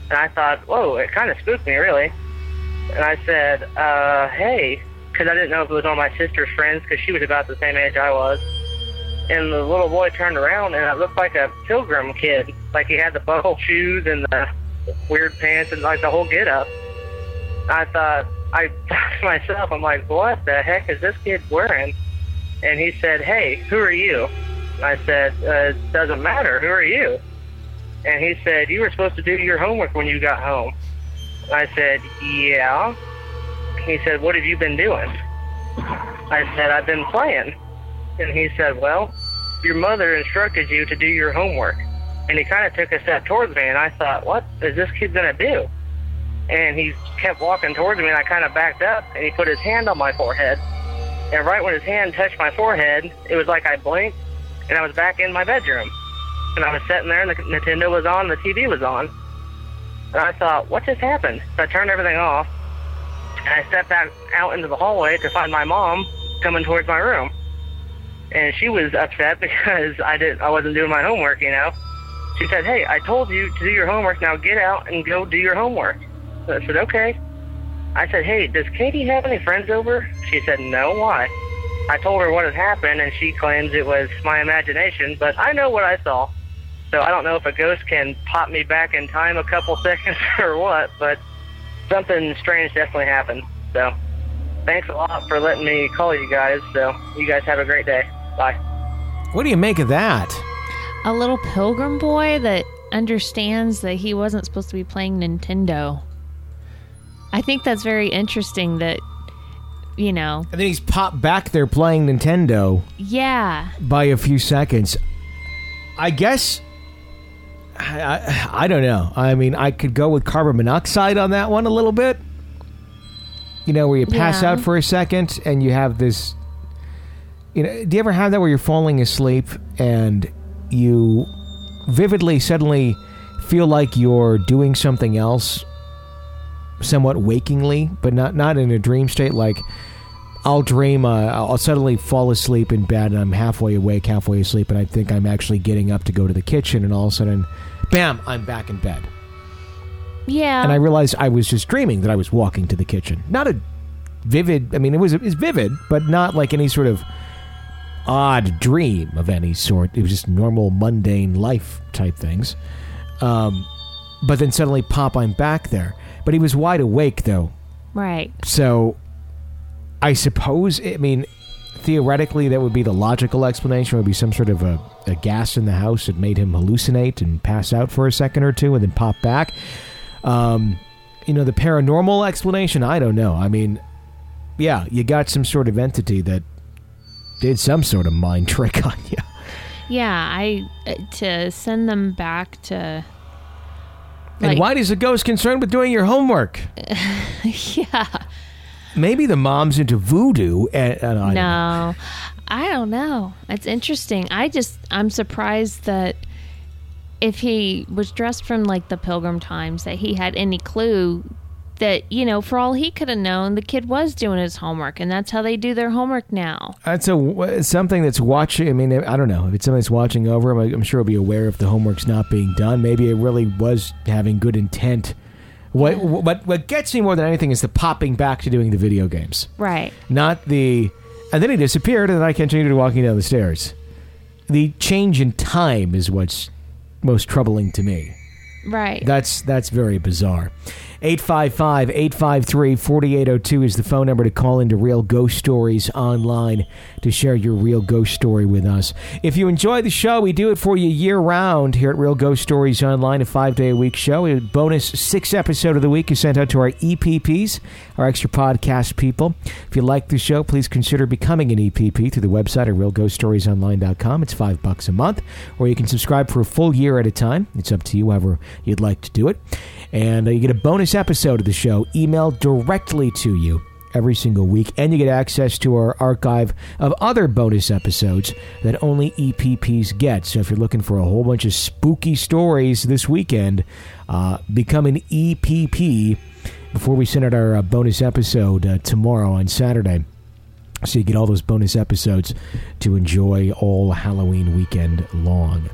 And I thought, whoa, it kind of spooked me, really. And I said, uh, hey, because I didn't know if it was one of my sister's friends, because she was about the same age I was. And the little boy turned around, and it looked like a pilgrim kid. Like he had the buckle shoes and the weird pants and like the whole get up. I thought, I thought to myself, I'm like, what the heck is this kid wearing? And he said, hey, who are you? I said, uh, it doesn't matter. Who are you? And he said, you were supposed to do your homework when you got home. I said, yeah. He said, what have you been doing? I said, I've been playing. And he said, well, your mother instructed you to do your homework. And he kind of took a step towards me, and I thought, what is this kid going to do? And he kept walking towards me, and I kind of backed up, and he put his hand on my forehead. And right when his hand touched my forehead, it was like I blinked, and I was back in my bedroom. And I was sitting there, and the Nintendo was on, the TV was on. And I thought, what just happened? So I turned everything off, and I stepped out, out into the hallway to find my mom coming towards my room. And she was upset because I didn't, I wasn't doing my homework, you know. She said, "Hey, I told you to do your homework. Now get out and go do your homework." So I said, "Okay." I said, "Hey, does Katie have any friends over?" She said, "No. Why?" I told her what had happened, and she claims it was my imagination, but I know what I saw. So I don't know if a ghost can pop me back in time a couple seconds or what, but something strange definitely happened. So thanks a lot for letting me call you guys. So you guys have a great day. Bye. What do you make of that? A little pilgrim boy that understands that he wasn't supposed to be playing Nintendo. I think that's very interesting that, you know, And then he's popped back there playing Nintendo yeah. by a few seconds. I guess. I, I, I don't know. I mean, I could go with carbon monoxide on that one a little bit. You know, where you pass Yeah. out for a second and you have this. You know, do you ever have that where you're falling asleep and you vividly suddenly feel like you're doing something else somewhat wakingly, but not not in a dream state. Like I'll dream, uh, I'll suddenly fall asleep in bed, and I'm halfway awake, halfway asleep, and I think I'm actually getting up to go to the kitchen, and all of a sudden, bam, I'm back in bed, Yeah. and I realized I was just dreaming that I was walking to the kitchen. Not a vivid. I mean, it was it's vivid, but not like any sort of odd dream of any sort. It was just normal, mundane life type things. Um, but then suddenly, pop, I'm back there. But he was wide awake though, right. so I suppose. I mean, theoretically, that would be the logical explanation. Would be some sort of a, a gas in the house that made him hallucinate and pass out for a second or two, and then pop back. Um, you know, the paranormal explanation. I don't know. I mean, yeah, you got some sort of entity that did some sort of mind trick on you. Yeah. I uh, to send them back to. And Like- why is the ghost concerned with doing your homework? Yeah. Maybe the mom's into voodoo. And, and I. No, I don't know. It's interesting. I just I'm surprised that if he was dressed from like the Pilgrim times, that he had any clue that you know, for all he could have known, the kid was doing his homework, and that's how they do their homework now. That's a something that's watching. I mean, I don't know if it's something that's watching over him. I'm sure he'll be aware if the homework's not being done. Maybe it really was having good intent. What what what gets me more than anything is the popping back to doing the video games, Right. not the. And then he disappeared, and then I continued walking down the stairs. The change in time is what's most troubling to me. Right. That's that's very bizarre. 855-853-4802 is the phone number to call into Real Ghost Stories online to share your real ghost story with us. If you enjoy the show, we do it for you year round here at Real Ghost Stories online, a 5-day a week show. A bonus 6 episode of the week is sent out to our EPPs, our extra podcast people. If you like the show, please consider becoming an EPP through the website at realghoststoriesonline.com. It's 5 bucks a month or you can subscribe for a full year at a time. It's up to you however you'd like to do it. And uh, you get a bonus episode of the show emailed directly to you every single week. And you get access to our archive of other bonus episodes that only EPPs get. So if you're looking for a whole bunch of spooky stories this weekend, uh, become an EPP before we send out our uh, bonus episode uh, tomorrow on Saturday. So you get all those bonus episodes to enjoy all Halloween weekend long.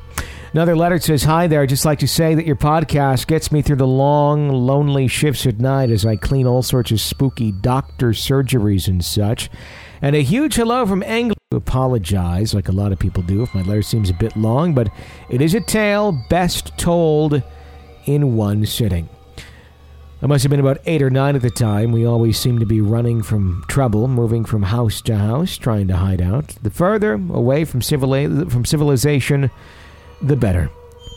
Another letter says, Hi there. I'd just like to say that your podcast gets me through the long, lonely shifts at night as I clean all sorts of spooky doctor surgeries and such. And a huge hello from England. Apologize, like a lot of people do, if my letter seems a bit long, but it is a tale best told in one sitting. I must have been about eight or nine at the time. We always seemed to be running from trouble, moving from house to house, trying to hide out. The further away from, civili- from civilization, the better.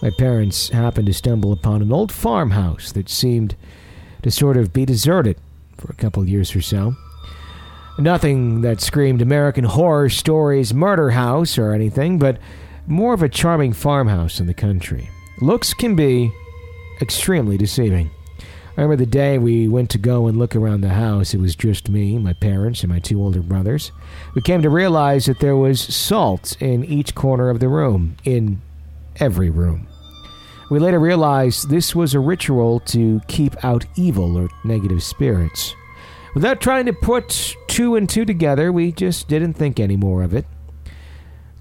My parents happened to stumble upon an old farmhouse that seemed to sort of be deserted for a couple years or so. Nothing that screamed American horror stories, murder house, or anything, but more of a charming farmhouse in the country. Looks can be extremely deceiving. I remember the day we went to go and look around the house. It was just me, my parents, and my two older brothers. We came to realize that there was salt in each corner of the room, in every room. We later realized this was a ritual to keep out evil or negative spirits. Without trying to put two and two together, we just didn't think any more of it.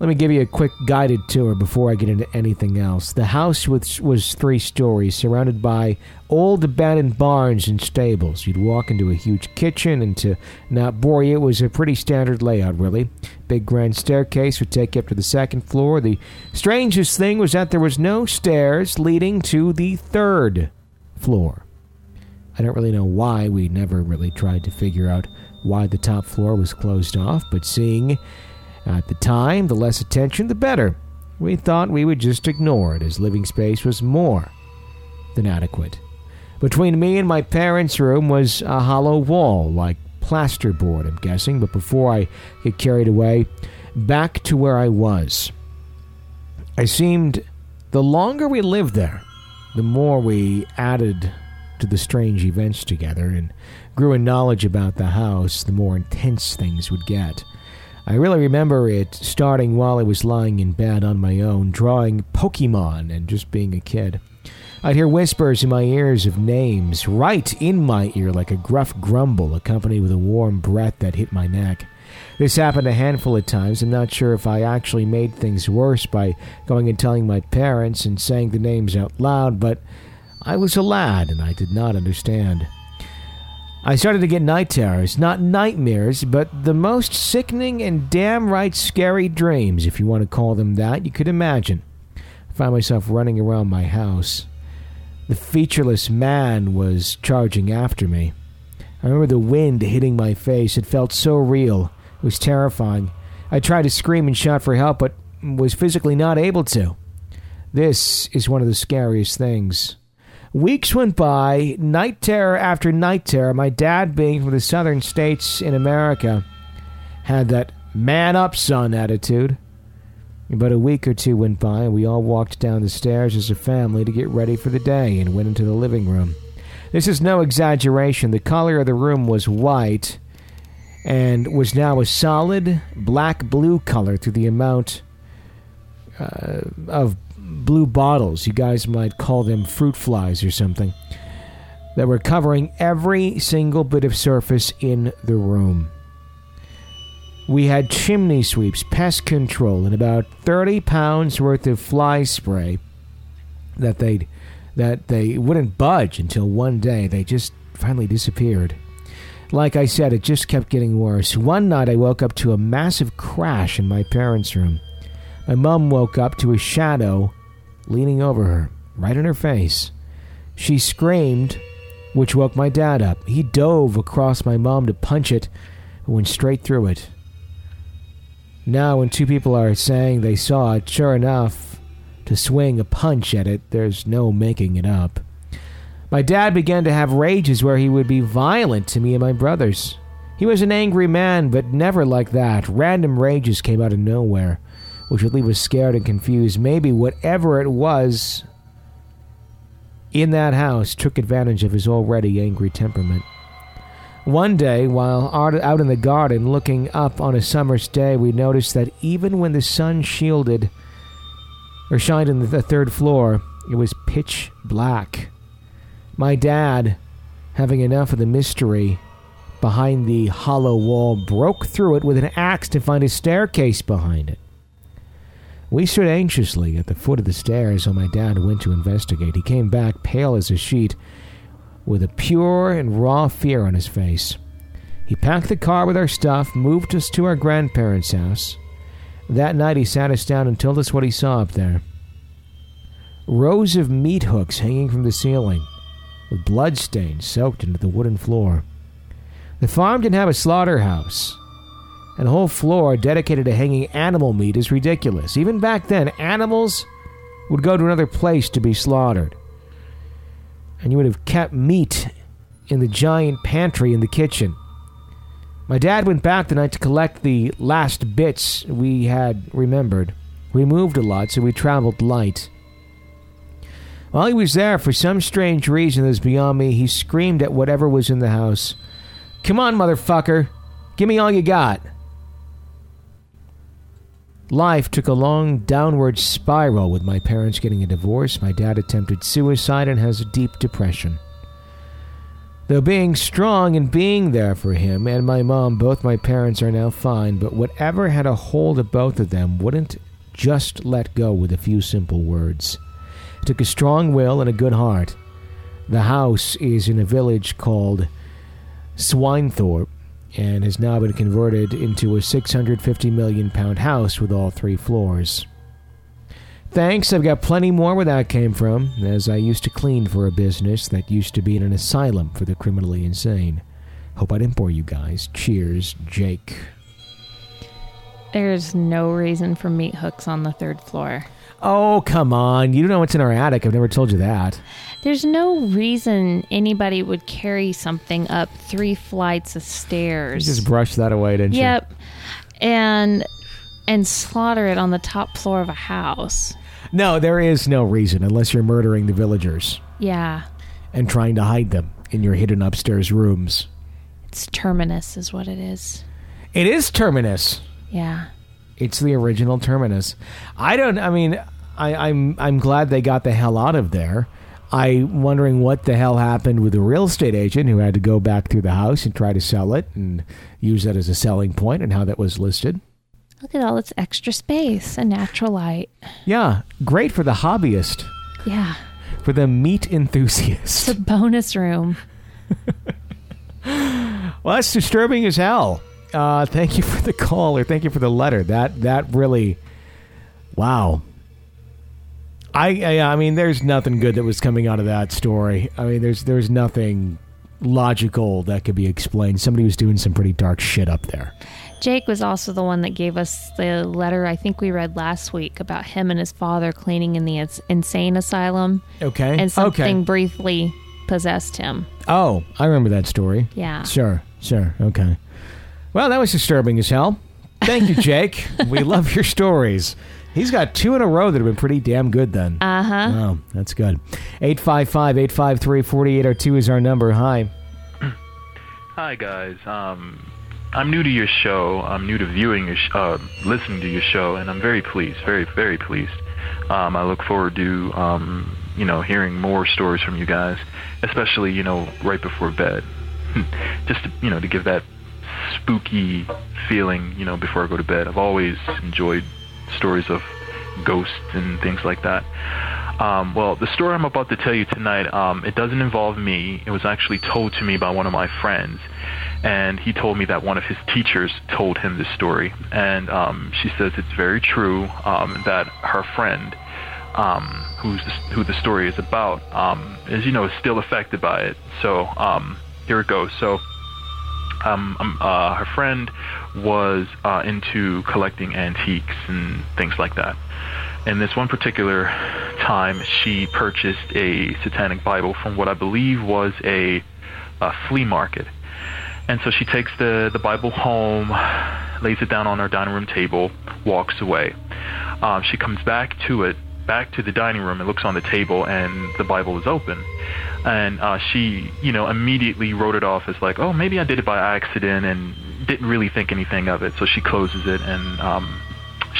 Let me give you a quick guided tour before I get into anything else. The house was, was three stories, surrounded by old abandoned barns and stables. You'd walk into a huge kitchen, and to not bore you, it was a pretty standard layout, really. Big grand staircase would take you up to the second floor. The strangest thing was that there was no stairs leading to the third floor. I don't really know why we never really tried to figure out why the top floor was closed off, but seeing at the time, the less attention, the better. We thought we would just ignore it, as living space was more than adequate. Between me and my parents' room was a hollow wall, like plasterboard, I'm guessing, but before I get carried away, back to where I was. I seemed, the longer we lived there, the more we added to the strange events together and grew in knowledge about the house, the more intense things would get. I really remember it starting while I was lying in bed on my own, drawing Pokemon and just being a kid. I'd hear whispers in my ears of names, right in my ear, like a gruff grumble, accompanied with a warm breath that hit my neck. This happened a handful of times. I'm not sure if I actually made things worse by going and telling my parents and saying the names out loud, but I was a lad and I did not understand. I started to get night terrors, not nightmares, but the most sickening and damn right scary dreams, if you want to call them that, you could imagine. I found myself running around my house. The featureless man was charging after me. I remember the wind hitting my face. It felt so real. It was terrifying. I tried to scream and shout for help, but was physically not able to. This is one of the scariest things. Weeks went by, night terror after night terror. My dad, being from the southern states in America, had that man up, son attitude. About a week or two went by, and we all walked down the stairs as a family to get ready for the day and went into the living room. This is no exaggeration. The color of the room was white and was now a solid black blue color through the amount uh, of blue bottles. You guys might call them fruit flies or something. That were covering every single bit of surface in the room. We had chimney sweeps, pest control, and about 30 pounds worth of fly spray that they'd that they wouldn't budge until one day they just finally disappeared. Like I said, it just kept getting worse. One night I woke up to a massive crash in my parents' room. My mom woke up to a shadow leaning over her, right in her face. She screamed, which woke my dad up. He dove across my mom to punch it, went straight through it. Now, when two people are saying they saw it, sure enough, to swing a punch at it. There's no making it up. My dad began to have rages where he would be violent to me and my brothers. He was an angry man, but never like that. Random rages came out of nowhere, which would leave us scared and confused. Maybe whatever it was in that house took advantage of his already angry temperament. One day, while out in the garden looking up on a summer's day, we noticed that even when the sun shielded or shined in the third floor, it was pitch black. My dad, having enough of the mystery behind the hollow wall, broke through it with an axe to find a staircase behind it. We stood anxiously at the foot of the stairs while my dad went to investigate. He came back pale as a sheet, with a pure and raw fear on his face. He packed the car with our stuff, moved us to our grandparents' house, that night he sat us down and told us what he saw up there. Rows of meat hooks hanging from the ceiling, with blood stains soaked into the wooden floor. The farm didn't have a slaughterhouse, and whole floor dedicated to hanging animal meat is ridiculous. Even back then, animals would go to another place to be slaughtered. And you would have kept meat in the giant pantry in the kitchen. My dad went back the night to collect the last bits we had remembered. We moved a lot, so we traveled light. While he was there, for some strange reason that is beyond me, he screamed at whatever was in the house Come on, motherfucker! Give me all you got! Life took a long downward spiral with my parents getting a divorce. My dad attempted suicide and has a deep depression. Though being strong and being there for him and my mom, both my parents are now fine, but whatever had a hold of both of them wouldn't just let go with a few simple words. It took a strong will and a good heart. The house is in a village called Swinethorpe and has now been converted into a 650 million pound house with all three floors. Thanks, I've got plenty more where that came from, as I used to clean for a business that used to be in an asylum for the criminally insane. Hope I didn't bore you guys. Cheers, Jake. There's no reason for meat hooks on the third floor. Oh, come on. You don't know what's in our attic. I've never told you that. There's no reason anybody would carry something up three flights of stairs. You just brush that away, didn't you? Yep. And and slaughter it on the top floor of a house. No, there is no reason unless you're murdering the villagers Yeah. and trying to hide them in your hidden upstairs rooms. It's Terminus, is what it is. It is Terminus. Yeah. It's the original Terminus. I don't. I mean, I, I'm I'm glad they got the hell out of there. I'm wondering what the hell happened with the real estate agent who had to go back through the house and try to sell it and use that as a selling point and how that was listed. Look at all this extra space and natural light. Yeah, great for the hobbyist, Yeah. for the meat enthusiast. It's a bonus room. Well, that's disturbing as hell. Uh, thank you for the call or thank you for the letter. That that really, wow. I, I I mean, there's nothing good that was coming out of that story. I mean, there's there's nothing logical that could be explained. Somebody was doing some pretty dark shit up there. Jake was also the one that gave us the letter I think we read last week about him and his father cleaning in the insane asylum Okay. and something Okay. briefly possessed him. Oh, I remember that story. Yeah. Sure. Sure. Okay. Well, that was disturbing as hell. Thank you, Jake. we love your stories. He's got two in a row that have been pretty damn good then. Uh huh. Wow, that's good. 855 853 4802 is our number. Hi. Hi guys. Um, I'm new to your show. I'm new to viewing your, sh- uh, listening to your show, and I'm very pleased, very, very pleased. Um, I look forward to, um, you know, hearing more stories from you guys, especially, you know, right before bed, just to, you know, to give that spooky feeling, you know, before I go to bed. I've always enjoyed stories of ghosts and things like that. Um, well, the story I'm about to tell you tonight, um, it doesn't involve me. It was actually told to me by one of my friends, and he told me that one of his teachers told him this story. And um, she says it's very true um, that her friend, um, who's the, who the story is about, um, is you know is still affected by it. So um, here it goes. So um, um, uh, her friend was uh, into collecting antiques and things like that. And this one particular time, she purchased a Satanic Bible from what I believe was a, a flea market. And so she takes the, the Bible home, lays it down on her dining room table, walks away. Um, she comes back to it, back to the dining room, and looks on the table, and the Bible is open. And uh, she, you know, immediately wrote it off as like, oh, maybe I did it by accident, and didn't really think anything of it. So she closes it, and um,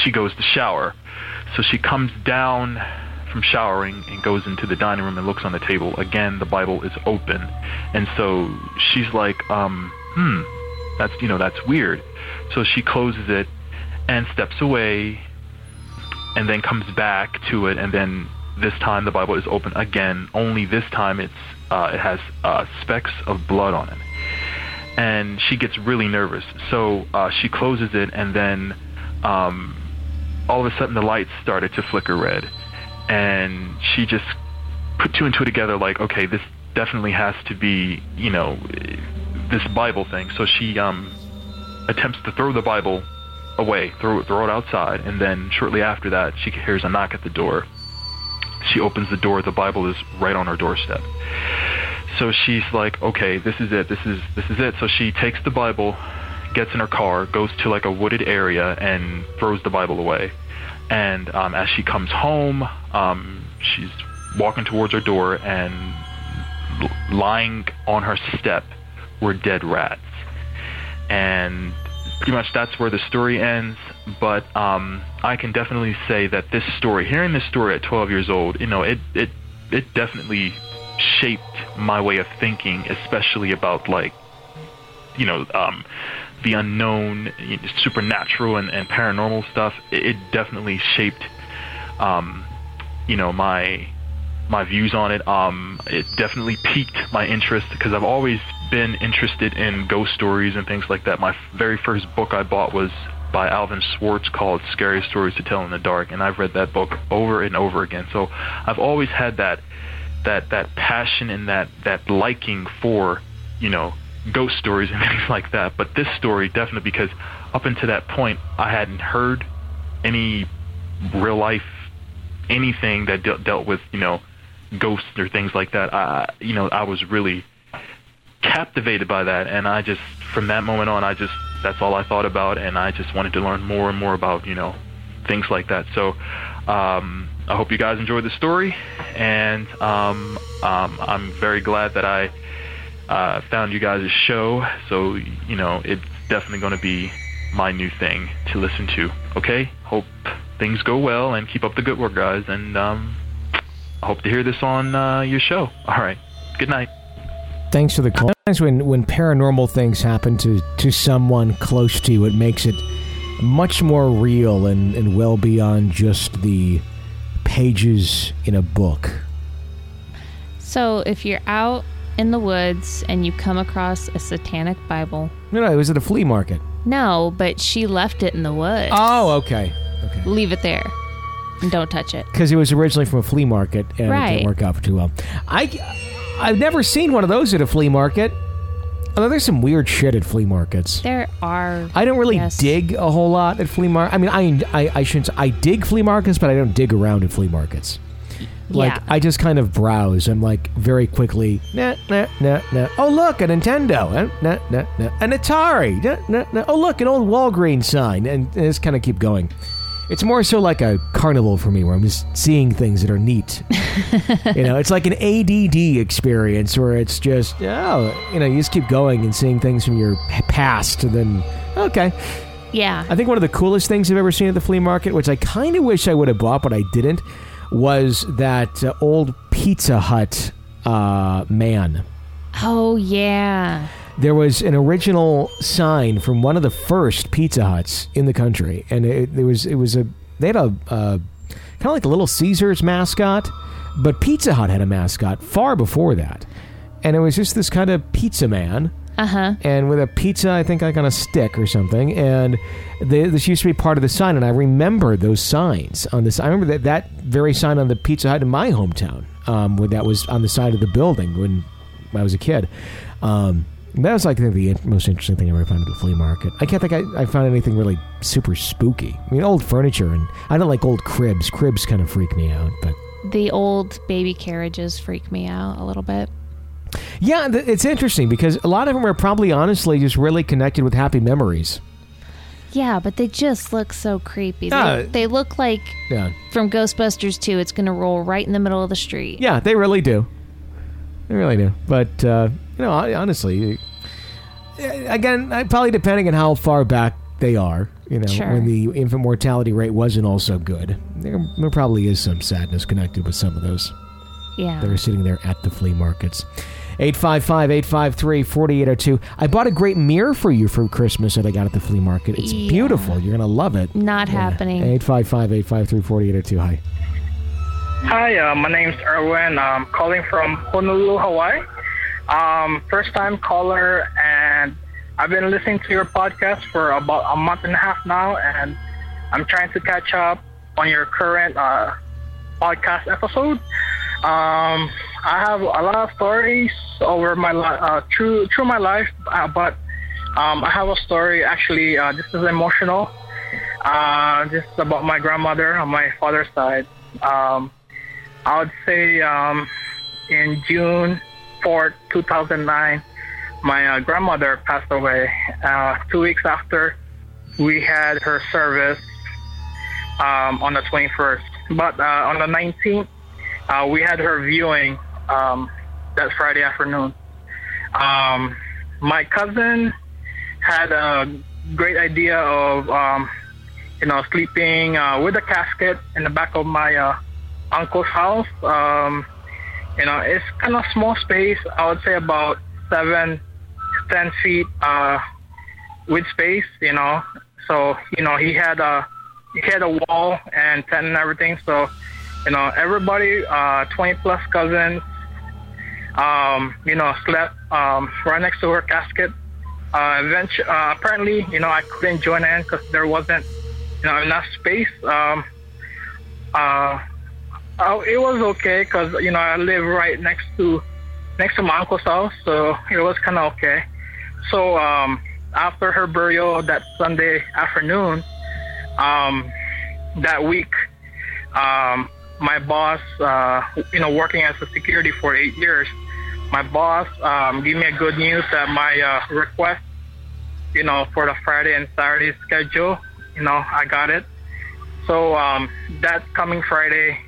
she goes to shower. So she comes down from showering and goes into the dining room and looks on the table. Again, the Bible is open, and so she's like, um, "Hmm, that's you know that's weird." So she closes it and steps away, and then comes back to it, and then this time the Bible is open again. Only this time it's uh, it has uh, specks of blood on it, and she gets really nervous. So uh, she closes it, and then. Um, all of a sudden the lights started to flicker red and she just put two and two together like okay this definitely has to be you know this bible thing so she um attempts to throw the bible away throw it throw it outside and then shortly after that she hears a knock at the door she opens the door the bible is right on her doorstep so she's like okay this is it this is this is it so she takes the bible gets in her car, goes to like a wooded area, and throws the Bible away. And um, as she comes home, um, she's walking towards her door, and lying on her step were dead rats. And pretty much that's where the story ends. But um, I can definitely say that this story, hearing this story at 12 years old, you know, it it it definitely shaped my way of thinking, especially about like, you know, um, the unknown, supernatural, and, and paranormal stuff. It, it definitely shaped, um, you know, my my views on it. Um, it definitely piqued my interest because I've always been interested in ghost stories and things like that. My very first book I bought was by Alvin Schwartz called Scary Stories to Tell in the Dark, and I've read that book over and over again. So I've always had that that that passion and that that liking for you know ghost stories and things like that. But this story definitely because up until that point I hadn't heard any real life anything that de- dealt with you know ghosts or things like that. I you know I was really captivated by that, and I just from that moment on I just that's all I thought about, and I just wanted to learn more and more about you know things like that. So. Um, I hope you guys enjoyed the story, and um, um, I'm very glad that I uh, found you guys' show. So you know, it's definitely going to be my new thing to listen to. Okay, hope things go well and keep up the good work, guys. And um, I hope to hear this on uh, your show. All right. Good night. Thanks for the call. Sometimes when, when paranormal things happen to, to someone close to you, it makes it much more real and, and well beyond just the pages in a book. So if you're out in the woods and you come across a satanic Bible, No, no, it was at a flea market. no, but she left it in the woods. Oh, okay. Okay. Leave it there and don't touch it. Because it was originally from a flea market and it didn't work out for too well. I, I've never seen one of those at a flea market. Although there's some weird shit at flea markets. There are. I don't really yes. dig a whole lot at flea market. I mean, I, I I shouldn't. I dig flea markets, but I don't dig around at flea markets. Like Yeah. I just kind of browse. I'm like very quickly. Nah, nah, nah, nah. Oh look, a Nintendo. Nah, nah, nah. An Atari. Nah, nah, nah. Oh look, an old Walgreens sign, and, and just kind of keep going. It's more so like a carnival for me, where I'm just seeing things that are neat. you know, it's like an ADD experience where it's just oh, you know, you just keep going and seeing things from your past, and then okay. Yeah. I think one of the coolest things I've ever seen at the flea market, which I kind of wish I would have bought, but I didn't, was that uh, old Pizza Hut uh, man. Oh, yeah. There was an original sign from one of the first Pizza Huts in the country, and it, there was it was a they had a uh, kind of like the Little Caesars mascot, but Pizza Hut had a mascot far before that, and it was just this kind of pizza man Uh huh. and with a pizza, I think like on a stick or something. And they, this used to be part of the sign, and I remember those signs on this. I remember that that very sign on the Pizza Hut in my hometown, um, when that was on the side of the building when I was a kid. Um, that was like I think, the most interesting thing I ever found at the flea market. I can't think I, I found anything really super spooky. I mean, old furniture, and I don't like old cribs. Cribs kind of freak me out, but The old baby carriages freak me out a little bit. yeah, th- it's interesting because a lot of them are probably honestly just really connected with happy memories. Yeah, but they just look so creepy. They, Uh, they look like Yeah. from Ghostbusters 2, it's going to roll right in the middle of the street. Yeah, they really do. They really do. But uh, you know, honestly, again, I- probably depending on how far back they are. You know, Sure. when the infant mortality rate wasn't also good, there, there probably is some sadness connected with some of those Yeah. that are sitting there at the flea markets. 855 853 4802. I bought a great mirror for you for Christmas that I got at the flea market. It's Yeah. beautiful. You're going to love it. Not happening. 855 853 4802. Hi. Hi, uh, my name's Erwin. I'm calling from Honolulu, Hawaii. Um, first time caller, and I've been listening to your podcast for about a month and a half now, and I'm trying to catch up on your current uh, podcast episode. Um, I have a lot of stories over my uh, through through my life, uh, but um, I have a story. Actually, uh, this is emotional. Uh, this is about my grandmother on my father's side. Um, I would say um, in June 4th, 2009, my uh, grandmother passed away. Uh, two weeks after we had her service um, on the 21st. But uh, on the 19th, uh, we had her viewing um, that Friday afternoon. Um, my cousin had a great idea of, um, you know, sleeping uh, with a casket in the back of my uh, uncle's house. Um, you know, it's kind of small space. I would say about seven, ten feet uh, with space. You know, so you know he had a he had a wall and tent and everything. So you know, everybody, uh, twenty plus cousins, um, you know, slept um, right next to her casket. Uh, eventually, uh, apparently, you know, I couldn't join in because there wasn't, you know, enough space. Um, uh, uh, it was okay because you know I live right next to next to my uncle's house, so it was kind of okay. So um, after her burial that Sunday afternoon, um, that week, um, my boss, uh, you know, working as a security for eight years, my boss um, gave me a good news that my uh, request, you know, for the Friday and Saturday schedule, you know, I got it. So um, that coming Friday,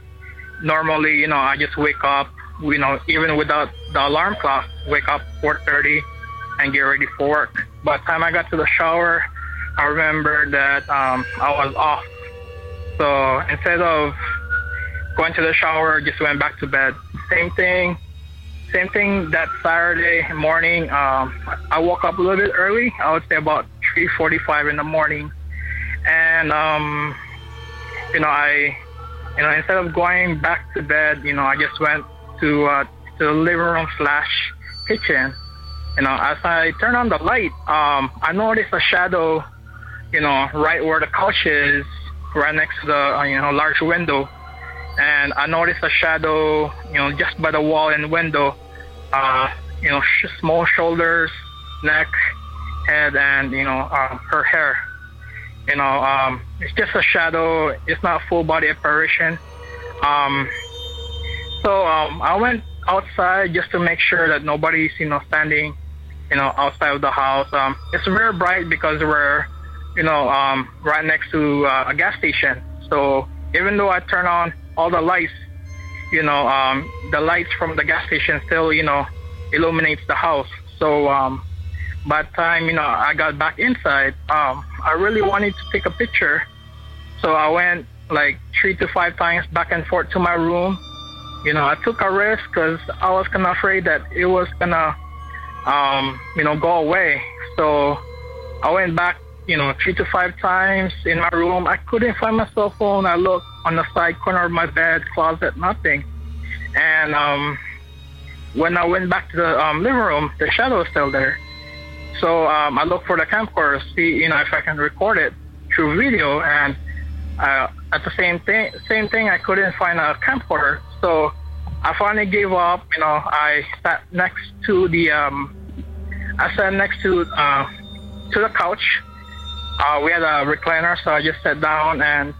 normally, you know, I just wake up, you know, even without the alarm clock, wake up 4:30 and get ready for work. By the time I got to the shower, I remember that um, I was off. So instead of going to the shower, just went back to bed. Same thing. Same thing that Saturday morning. Um, I woke up a little bit early. I would say about 3:45 in the morning, and um, you know, I, you know, instead of going back to bed, you know, I just went to uh, to the living room slash kitchen. You know, as I turned on the light, um, I noticed a shadow, you know, right where the couch is, right next to the uh, you know large window, and I noticed a shadow, you know, just by the wall and window. Uh, you know, sh- small shoulders, neck, head, and you know, uh, her hair. You know, um, it's just a shadow. It's not a full body apparition. Um, so um, I went outside just to make sure that nobody's you know standing, you know, outside of the house. Um, it's very bright because we're, you know, um, right next to uh, a gas station. So even though I turn on all the lights, you know, um, the lights from the gas station still, you know, illuminates the house. So um, by the time, you know, I got back inside, um, I really wanted to take a picture. So I went like three to five times back and forth to my room. You know, I took a risk because I was kind of afraid that it was gonna, um, you know, go away. So I went back, you know, three to five times in my room. I couldn't find my cell phone. I looked on the side corner of my bed, closet, nothing. And um, when I went back to the um, living room, the shadow was still there. So um, I looked for the camcorder, see, you know, if I can record it through video. And uh, at the same thing, same thing, I couldn't find a camcorder. So I finally gave up. You know, I sat next to the, um, I sat next to uh, to the couch. Uh, we had a recliner, so I just sat down and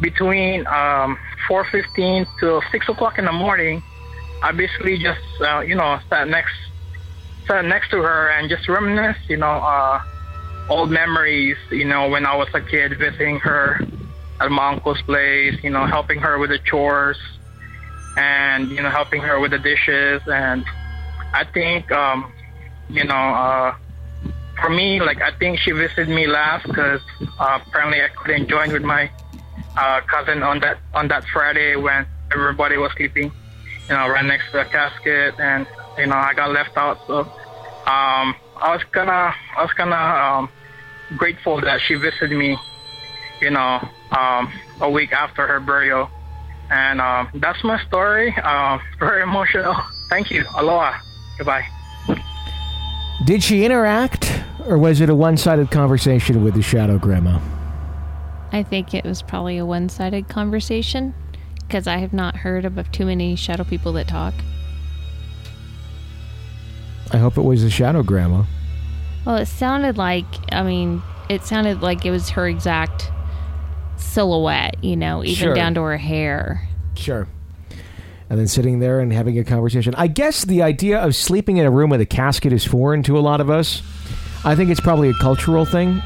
between um, 4:15 to 6 o'clock in the morning, I basically just uh, you know sat next sat next to her and just reminisce, you know, uh, old memories. You know, when I was a kid, visiting her at my uncle's place. You know, helping her with the chores and you know helping her with the dishes. And I think um, you know. Uh, for me, like I think she visited me last because uh, apparently I couldn't join with my uh, cousin on that on that Friday when everybody was sleeping, you know, right next to the casket, and you know I got left out. So um, I was kinda I was kinda um, grateful that she visited me, you know, um, a week after her burial, and um, that's my story. Uh, very emotional. Thank you. Aloha. Goodbye. Did she interact, or was it a one-sided conversation with the shadow grandma? I think it was probably a one sided conversation because I have not heard of too many shadow people that talk. I hope it was the shadow grandma. Well, it sounded like, I mean, it sounded like it was her exact silhouette, you know, even Sure. down to her hair. Sure. And then sitting there and having a conversation. I guess the idea of sleeping in a room with a casket is foreign to a lot of us. I think it's probably a cultural thing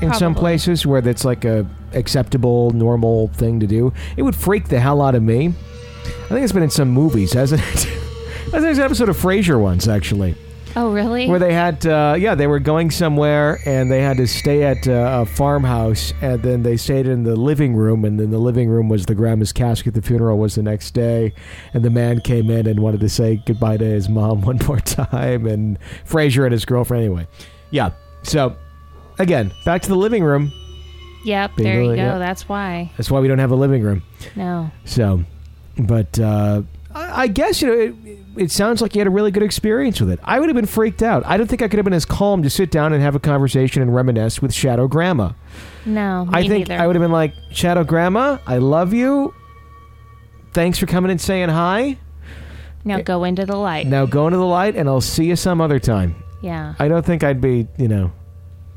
in some places where that's like a acceptable, normal thing to do. It would freak the hell out of me. I think it's been in some movies, hasn't it? I think there's an episode of Frasier once, actually. Oh, really? where they had uh, yeah they were going somewhere and they had to stay at uh, a farmhouse and then they stayed in the living room and then the living room was the grandma's casket the funeral was the next day and the man came in and wanted to say goodbye to his mom one more time and Frasier and his girlfriend anyway yeah so again back to the living room yep, Being there you really- go. yeah. That's why. that's why we don't have a living room No. so but uh, I, I guess you know it, it sounds like you had a really good experience with it. I would have been freaked out. I don't think I could have been as calm to sit down and have a conversation and reminisce with Shadow Grandma. No. Me I think neither. I would have been like, Shadow Grandma, I love you. Thanks for coming and saying hi. Now go into the light. Now go into the light, and I'll see you some other time. Yeah. I don't think I'd be, you know.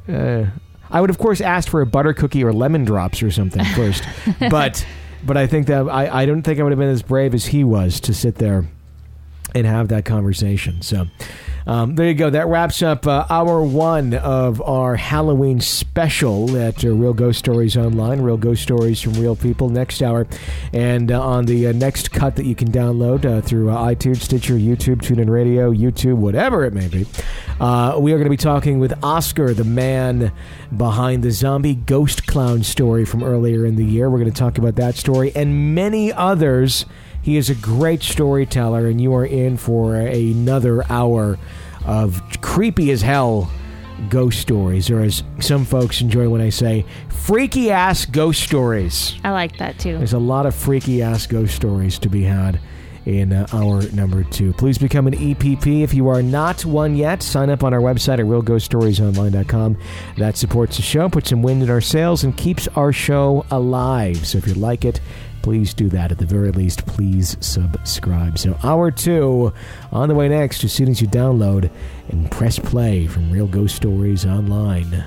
Uh, I would, of course, ask for a butter cookie or lemon drops or something first, but but I think that I, I don't think I would have been as brave as he was to sit there and have that conversation. So, Um, there you go. That wraps up uh, hour one of our Halloween special at uh, Real Ghost Stories Online, Real Ghost Stories from Real People, next hour. And uh, on the uh, next cut that you can download uh, through uh, iTunes, Stitcher, YouTube, TuneIn Radio, YouTube, whatever it may be, we are going to be talking with Oscar, the man behind the zombie ghost clown story from earlier in the year. We're going to talk about that story and many others. He is a great storyteller, and you are in for another hour of creepy as hell ghost stories, or as some folks enjoy when I say, freaky ass ghost stories. I like that too. There's a lot of freaky ass ghost stories to be had in uh, hour number two. Please become an EPP if you are not one yet. Sign up on our website at realghoststoriesonline.com. That supports the show, puts some wind in our sails, and keeps our show alive. So if you like it, please do that. At the very least, please subscribe. So, hour two on the way next as soon as you download and press play from Real Ghost Stories Online.